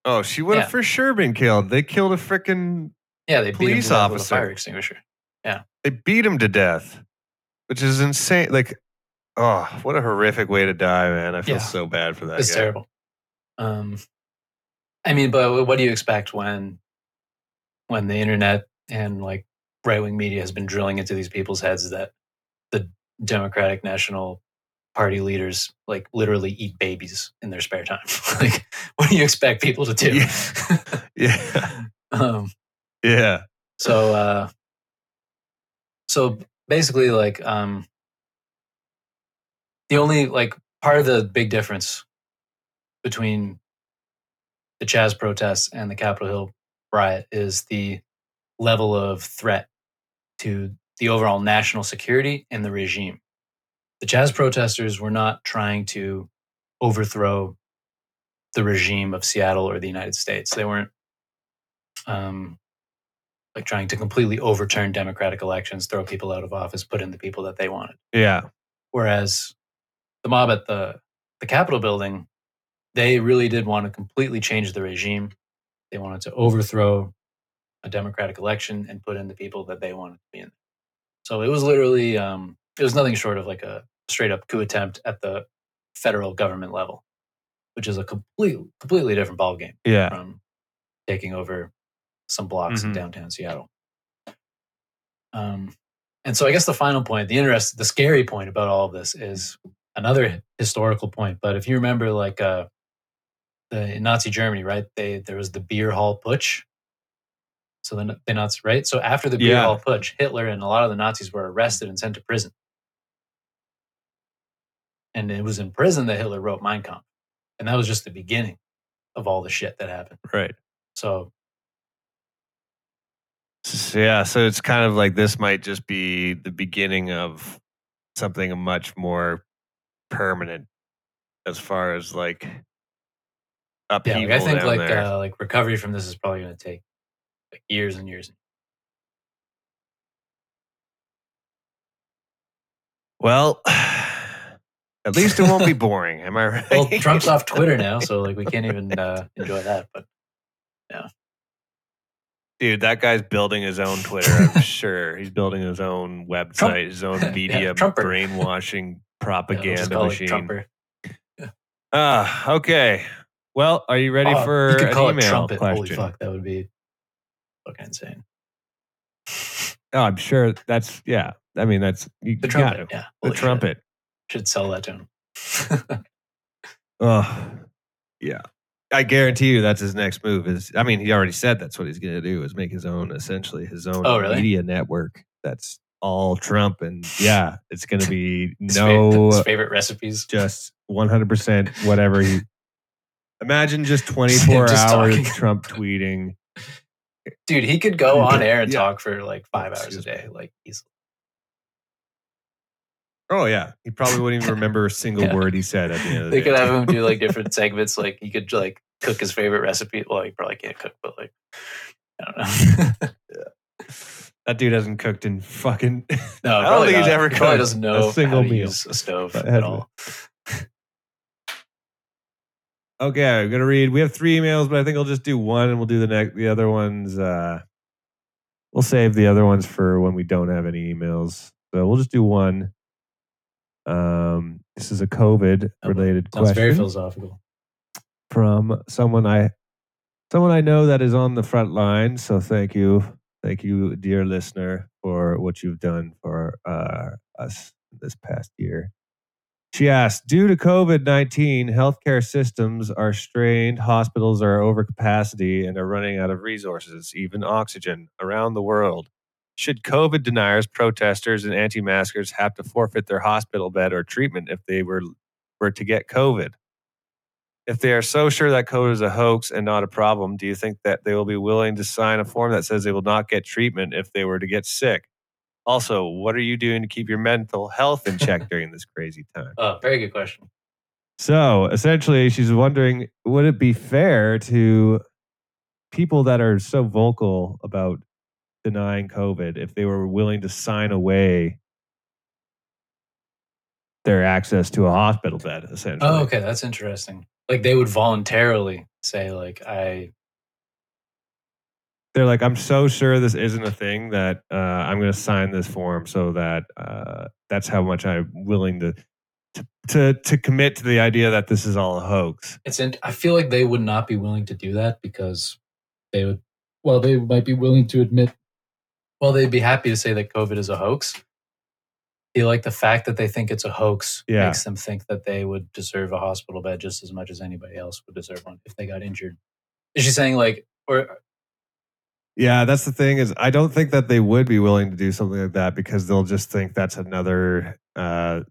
Oh, she would have Yeah. for sure been killed. They killed a freaking. yeah they beat him Police death with a officer. fire extinguisher. Yeah, they beat him to death, which is insane. Like, oh, what a horrific way to die, man. I feel Yeah. so bad for that It's guy. terrible. Um, I mean, but what do you expect when when the internet and like right wing media has been drilling into these people's heads that the Democratic National Party leaders like literally eat babies in their spare time? like, what do you expect people to do? Yeah. um, Yeah. so, uh, so basically, like, um, the only like part of the big difference between the Chaz protests and the Capitol Hill riot is the level of threat to the overall national security and the regime. The Chaz protesters were not trying to overthrow the regime of Seattle or the United States. They weren't um, like trying to completely overturn democratic elections, throw people out of office, put in the people that they wanted. Yeah. Whereas the mob at the the Capitol building, they really did want to completely change the regime. They wanted to overthrow a democratic election and put in the people that they wanted to be in. So it was literally um, it was nothing short of like a straight up coup attempt at the federal government level, which is a complete completely different ballgame Yeah. from taking over some blocks in Mhm. downtown Seattle. Um, and so I guess the final point, the interest, the scary point about all of this is another historical point. But if you remember, like uh, the in Nazi Germany, right? They there was the beer hall putsch. So the, the Nazis, right? So after the beer Yeah. hall putsch, Hitler and a lot of the Nazis were arrested and sent to prison. And it was in prison that Hitler wrote Mein Kampf, and that was just the beginning of all the shit that happened. Right. So Yeah. So it's kind of like this might just be the beginning of something much more permanent as far as like yeah, like I think like uh, like recovery from this is probably going to take like years and years. well, at least it won't be boring. Am I right? Well, Trump's off Twitter now, so like we can't even uh, enjoy that. But yeah, Dude, that guy's building his own Twitter. I'm sure he's building his own website, Trump- his own media brainwashing yeah, we'll propaganda it machine. Ah, okay. Well, are you ready Oh, for you could an call it email trumpet. Holy fuck, that would be fucking insane. Oh, I'm sure that's yeah. I mean, that's you The got trumpet, it. yeah. The trumpet. Should sell that to him. Oh, yeah. I guarantee you that's his next move. Is I mean, he already said that's what he's going to do is make his own, essentially his own Oh, really? media network. That's all Trump, and yeah, it's going to be His no his favorite recipes. just 100% whatever he imagine just 24 Just hours talking. trump tweeting Dude, he could go on air and Yeah. talk for like five hours a day. Like he's oh yeah he probably wouldn't even remember a single Yeah. word he said at the end of the they day could have him do like different segments. Like he could like cook his favorite recipe. Well, he probably can't cook, but like I don't know. that dude hasn't cooked in fucking no, I don't think he's ever He cooked doesn't know a single meal. use a stove at all. okay i'm gonna read we have three emails but i think i'll just do one and we'll do the next the other ones uh we'll save the other ones for when we don't have any emails so we'll just do one um this is a covid related Sounds question very philosophical. from someone I someone I know that is on the front line. So thank you, thank you, dear listener, for what you've done for uh, us this past year. She asked, due to COVID 19, healthcare systems are strained, hospitals are over capacity, and are running out of resources, even oxygen, around the world. Should COVID deniers, protesters, and anti maskers have to forfeit their hospital bed or treatment if they were, were to get COVID? If they are so sure that COVID is a hoax and not a problem, do you think that they will be willing to sign a form that says they will not get treatment if they were to get sick? Also, what are you doing to keep your mental health in check during this crazy time? Oh, very good question. So essentially, she's wondering would it be fair to people that are so vocal about denying COVID if they were willing to sign away their access to a hospital bed, essentially? Oh, okay, that's interesting. Like they would voluntarily say, like, I They're like, I'm so sure this isn't a thing that uh, I'm going to sign this form so that uh, that's how much I'm willing to. To, to to commit to the idea that this is all a hoax. it's in, I feel like they would not be willing to do that because they would Well, they might be willing to admit well, they'd be happy to say that COVID is a hoax. Feel like the fact that they think it's a hoax Yeah. makes them think that they would deserve a hospital bed just as much as anybody else would deserve one if they got injured. Is she saying like or Yeah, that's the thing is I don't think that they would be willing to do something like that because they'll just think that's another uh,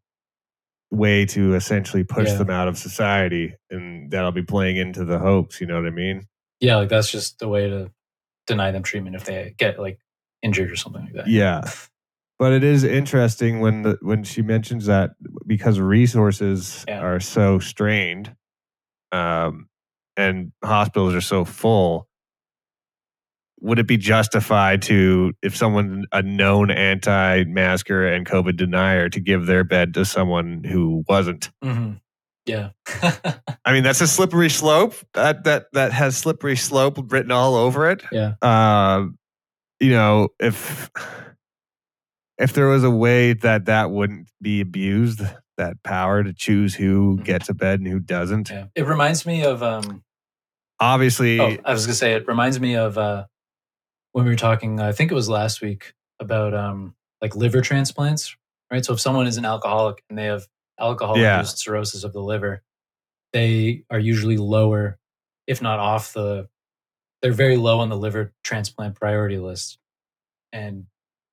way to essentially push Yeah. them out of society, and that'll be playing into the hoax. You know what I mean? yeah, like that's just a way to deny them treatment if they get like injured or something like that. Yeah. But it is interesting when the, when she mentions that because resources Yeah. are so strained, um, and hospitals are so full. Would it be justified to if someone a known anti-masker and COVID denier to give their bed to someone who wasn't? hmm Yeah. I mean, that's a slippery slope. That that that has slippery slope written all over it. Yeah. Uh, you know, if if there was a way that that wouldn't be abused, that power to choose who Mhm. gets a bed and who doesn't. yeah. It reminds me of um Obviously, Oh, I was gonna say it reminds me of uh, when we were talking. I think it was last week about um, like liver transplants, right? So if someone is an alcoholic and they have alcohol-induced cirrhosis of the liver, they are usually lower, if not off the. They're very low on the liver transplant priority list, and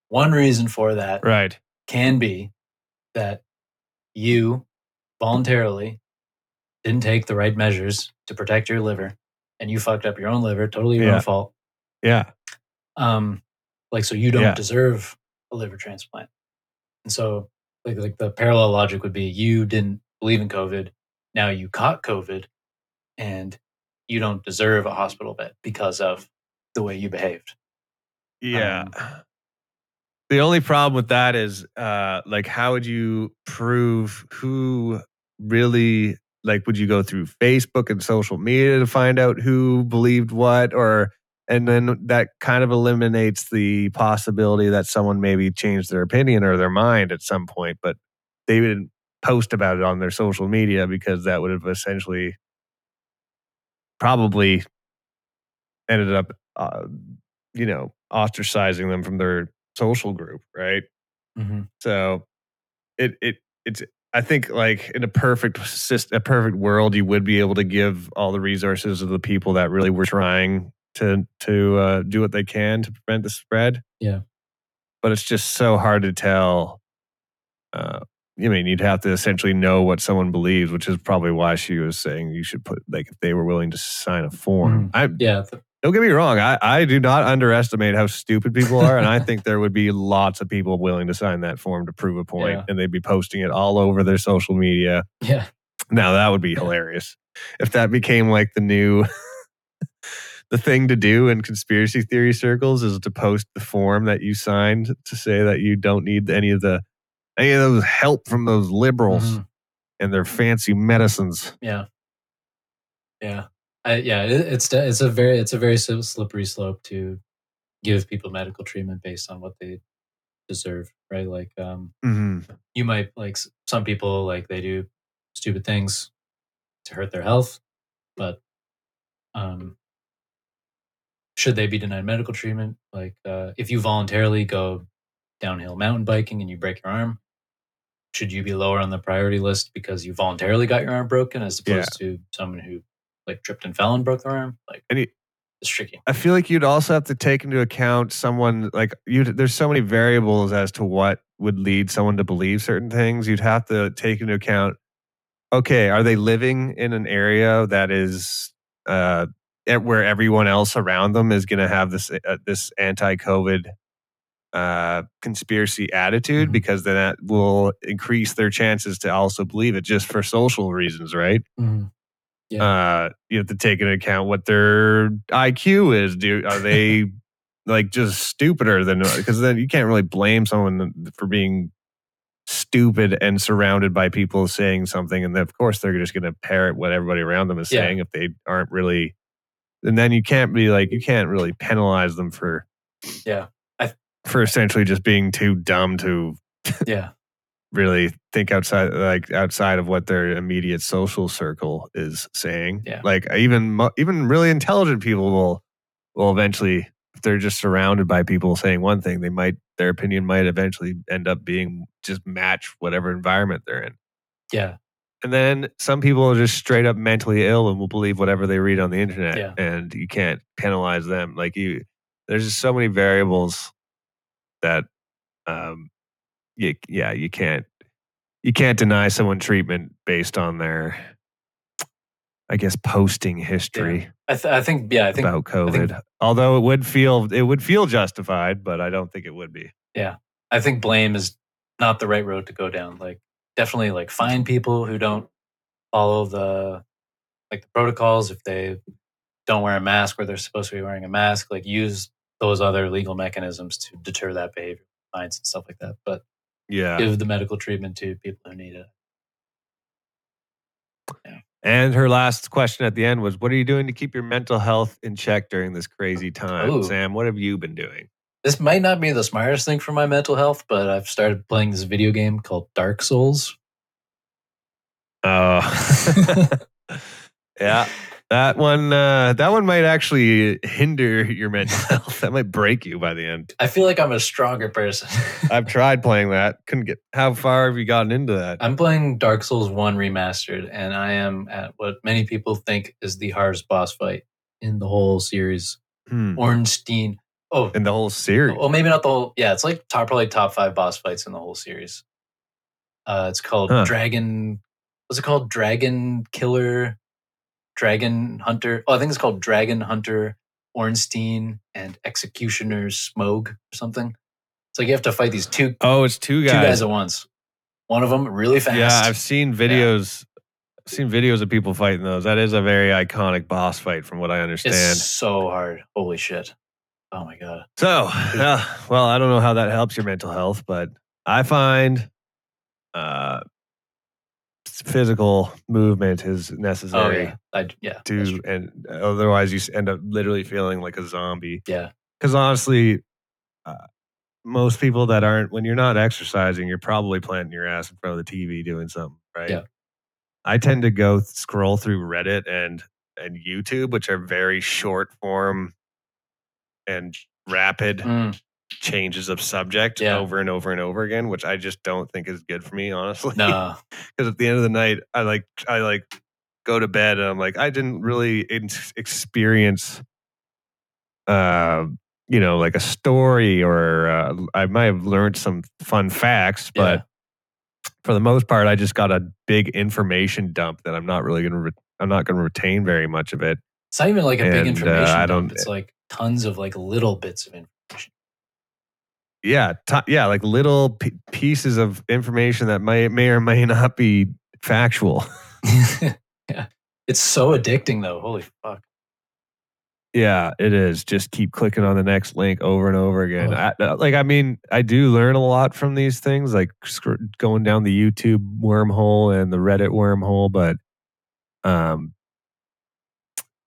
one reason for that right? can be that you voluntarily didn't take the right measures to protect your liver and you fucked up your own liver, totally your Yeah. own fault. Yeah, Um, like so you don't Yeah. deserve a liver transplant. And so like like the parallel logic would be you didn't believe in COVID, now you caught COVID and you don't deserve a hospital bed because of the way you behaved. yeah. Um, the only problem with that is, uh, like, how would you prove who really? Like, would you go through Facebook and social media to find out who believed what, or and then that kind of eliminates the possibility that someone maybe changed their opinion or their mind at some point, but they didn't post about it on their social media because that would have essentially probably ended up, uh, you know, ostracizing them from their social group, right? mhm. So it it it's I think like in a perfect a perfect world, you would be able to give all the resources of the people that really were trying to to uh, do what they can to prevent the spread. Yeah. but it's just so hard to tell. Uh, I mean, you'd have to essentially know what someone believes, which is probably why she was saying you should put like if they were willing to sign a form. Mm-hmm. I Yeah, don't get me wrong. I, I do not underestimate how stupid people are. and I think there would be lots of people willing to sign that form to prove a point, Yeah. and they'd be posting it all over their social media. yeah. Now, that would be hilarious if that became like the new. the thing to do in conspiracy theory circles is to post the form that you signed to say that you don't need any of the any of those help from those liberals Mhm. and their fancy medicines. Yeah. Yeah. I, yeah, it, it's it's a very it's a very slippery slope to give people medical treatment based on what they deserve, right? Like um Mm-hmm. you might like some people like they do stupid things to hurt their health, but um should they be denied medical treatment? Like uh if you voluntarily go downhill mountain biking and you break your arm, should you be lower on the priority list because you voluntarily got your arm broken as Yeah. opposed to someone who like tripped and fell and broke their arm? Like it's tricky. I feel like you'd also have to take into account someone like you. There's so many variables as to what would lead someone to believe certain things. You'd have to take into account okay, are they living in an area that is uh, where everyone else around them is going to have this uh, this anti-COVID uh, conspiracy attitude? Mhm. Because then that will increase their chances to also believe it just for social reasons, right? Mhm. Yeah. Uh, you have to take into account what their IQ is. Do are they like just stupider than because then you can't really blame someone for being stupid and surrounded by people saying something and then of course they're just going to parrot what everybody around them is Yeah. saying if they aren't really and then you can't be like you can't really penalize them for Yeah. For essentially just being too dumb to Yeah. really think outside like outside of what their immediate social circle is saying Yeah. like even even really intelligent people will will eventually if they're just surrounded by people saying one thing they might their opinion might eventually end up being just match whatever environment they're in Yeah. and then some people are just straight up mentally ill and will believe whatever they read on the internet Yeah. and you can't penalize them like you there's just so many variables that um you, yeah you can't you can't deny someone treatment based on their i guess posting history I, th- I think. Yeah. I think. about covid although it would feel it would feel justified but i don't think it would be Yeah, I think blame is not the right road to go down. Like, definitely, like find people who don't follow the like the protocols if they don't wear a mask where they're supposed to be wearing a mask. Like, use those other legal mechanisms to deter that behavior, fines and stuff like that. But yeah give the medical treatment to people who need it. and her last question at the end was what are you doing to keep your mental health in check during this crazy time Ooh. sam what have you been doing This might not be the smartest thing for my mental health, but I've started playing this video game called Dark Souls. Oh, yeah. That one, uh, that one might actually hinder your mental health. That might break you by the end. I feel like I'm a stronger person. I've tried playing that. Couldn't get. How far have you gotten into that? I'm playing Dark Souls 1 Remastered, and I am at what many people think is the hardest boss fight in the whole series. Hmm. Ornstein. Oh, In the whole series. well, maybe not the whole. Yeah, it's like top, probably top five boss fights in the whole series. Uh, it's called Huh. Dragon. What's it called? Dragon Killer, Dragon Hunter. Oh, I think it's called Dragon Hunter, Ornstein, and Executioner Smough or something. It's like you have to fight these two Oh, it's two guys. two guys. at once. One of them really fast. yeah, I've seen videos. I've seen videos of people fighting those. That is a very iconic boss fight, from what I understand. It's so hard. Holy shit. Oh my god. So, uh, well, I don't know how that helps your mental health, but I find uh, physical movement is necessary. Oh yeah. I, yeah. to, and otherwise you end up literally feeling like a zombie. Yeah. Because honestly, uh, most people that aren't, when you're not exercising, you're probably planting your ass in front of the TV doing something, right? Yeah. I tend to go scroll through Reddit and and YouTube, which are very short form and rapid Mm, changes of subject Yeah. over and over and over again, which I just don't think is good for me, honestly. no. Because at the end of the night, I like I like go to bed and I'm like I didn't really experience, uh, you know, like a story or uh, I might have learned some fun facts, but for the most part, I just got a big information dump that I'm not really gonna re- I'm not gonna retain very much of it. It's not even like a big And, uh, information. I dump. don't- It's like tons of like little bits of information. Yeah, t- yeah, like little p- pieces of information that may may or may not be factual. yeah. It's so addicting though. Holy fuck. Yeah, it is. Just keep clicking on the next link over and over again. Oh. I, uh, like, I mean, I do learn a lot from these things, like going down the YouTube wormhole and the Reddit wormhole, but um,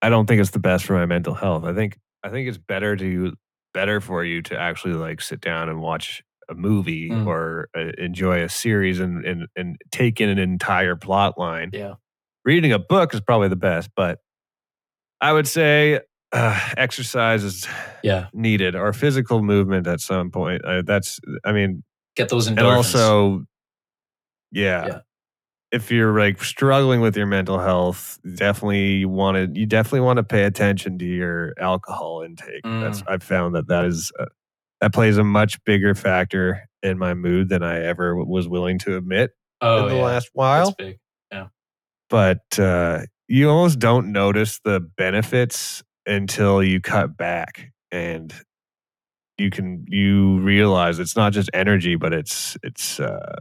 I don't think it's the best for my mental health. I think I think it's better to better for you to actually like sit down and watch a movie Mm. or uh, enjoy a series and, and and take in an entire plot line Yeah. reading a book is probably the best, but I would say uh, exercise is Yeah. needed or physical movement at some point. Uh, that's, I mean, Get those endorphins. and also, yeah, Yeah. If you're like struggling with your mental health, definitely you want to, you definitely want to pay attention to your alcohol intake. That's, I've found that that is, uh, that plays a much bigger factor in my mood than I ever w- was willing to admit oh, in the yeah. last while. That's big. but uh, you almost don't notice the benefits until you cut back and you can you realize it's not just energy but it's it's uh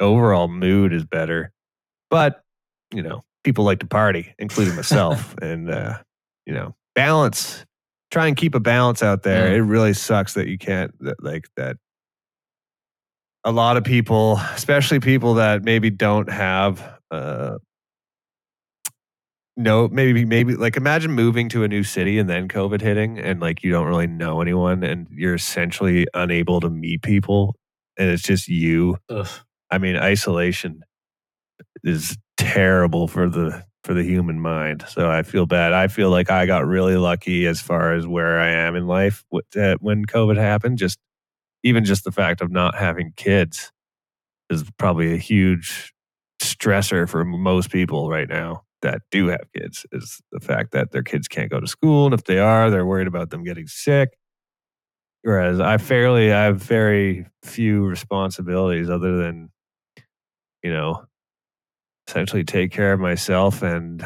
overall mood is better but you know people like to party including myself and uh you know balance try and keep a balance out there Mm. it really sucks that you can't that, like that a lot of people especially people that maybe don't have uh no maybe maybe like imagine moving to a new city and then covid hitting and like you don't really know anyone and you're essentially unable to meet people and it's just you Ugh. I mean isolation is terrible for the for the human mind so i feel bad. I feel like i got really lucky as far as where i am in life that uh, when covid happened just even just the fact of not having kids is probably a huge stressor for most people right now that do have kids is the fact that their kids can't go to school and if they are they're worried about them getting sick. Whereas i fairly i have very few responsibilities other than you know essentially take care of myself and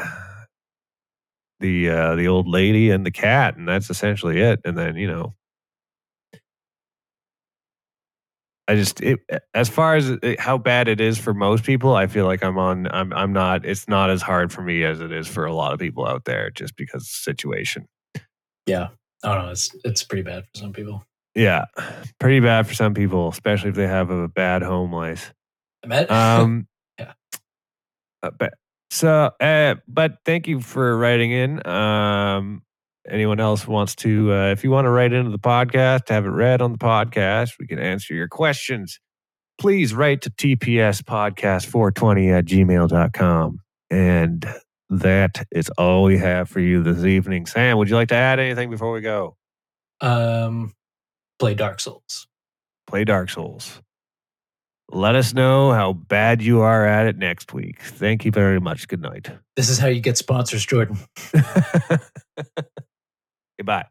the uh the old lady and the cat and that's essentially it and then you know I just it, as far as it, how bad it is for most people, I feel like I'm on. I'm I'm not. It's not as hard for me as it is for a lot of people out there, just because of the situation. don't know. it's it's pretty bad for some people. Yeah, pretty bad for some people, especially if they have a bad home life. I met. Um, Yeah. uh, but so, uh, but thank you for writing in. Um, anyone else wants to, uh, if you want to write into the podcast, have it read on the podcast, we can answer your questions. Please write to TPS podcast 420 at gmail.com. And that is all we have for you this evening. Sam, would you like to add anything before we go? um, play Dark Souls. Play Dark Souls. Let us know how bad you are at it next week. Thank you very much. Good night. This is how you get sponsors, Jordan. Goodbye.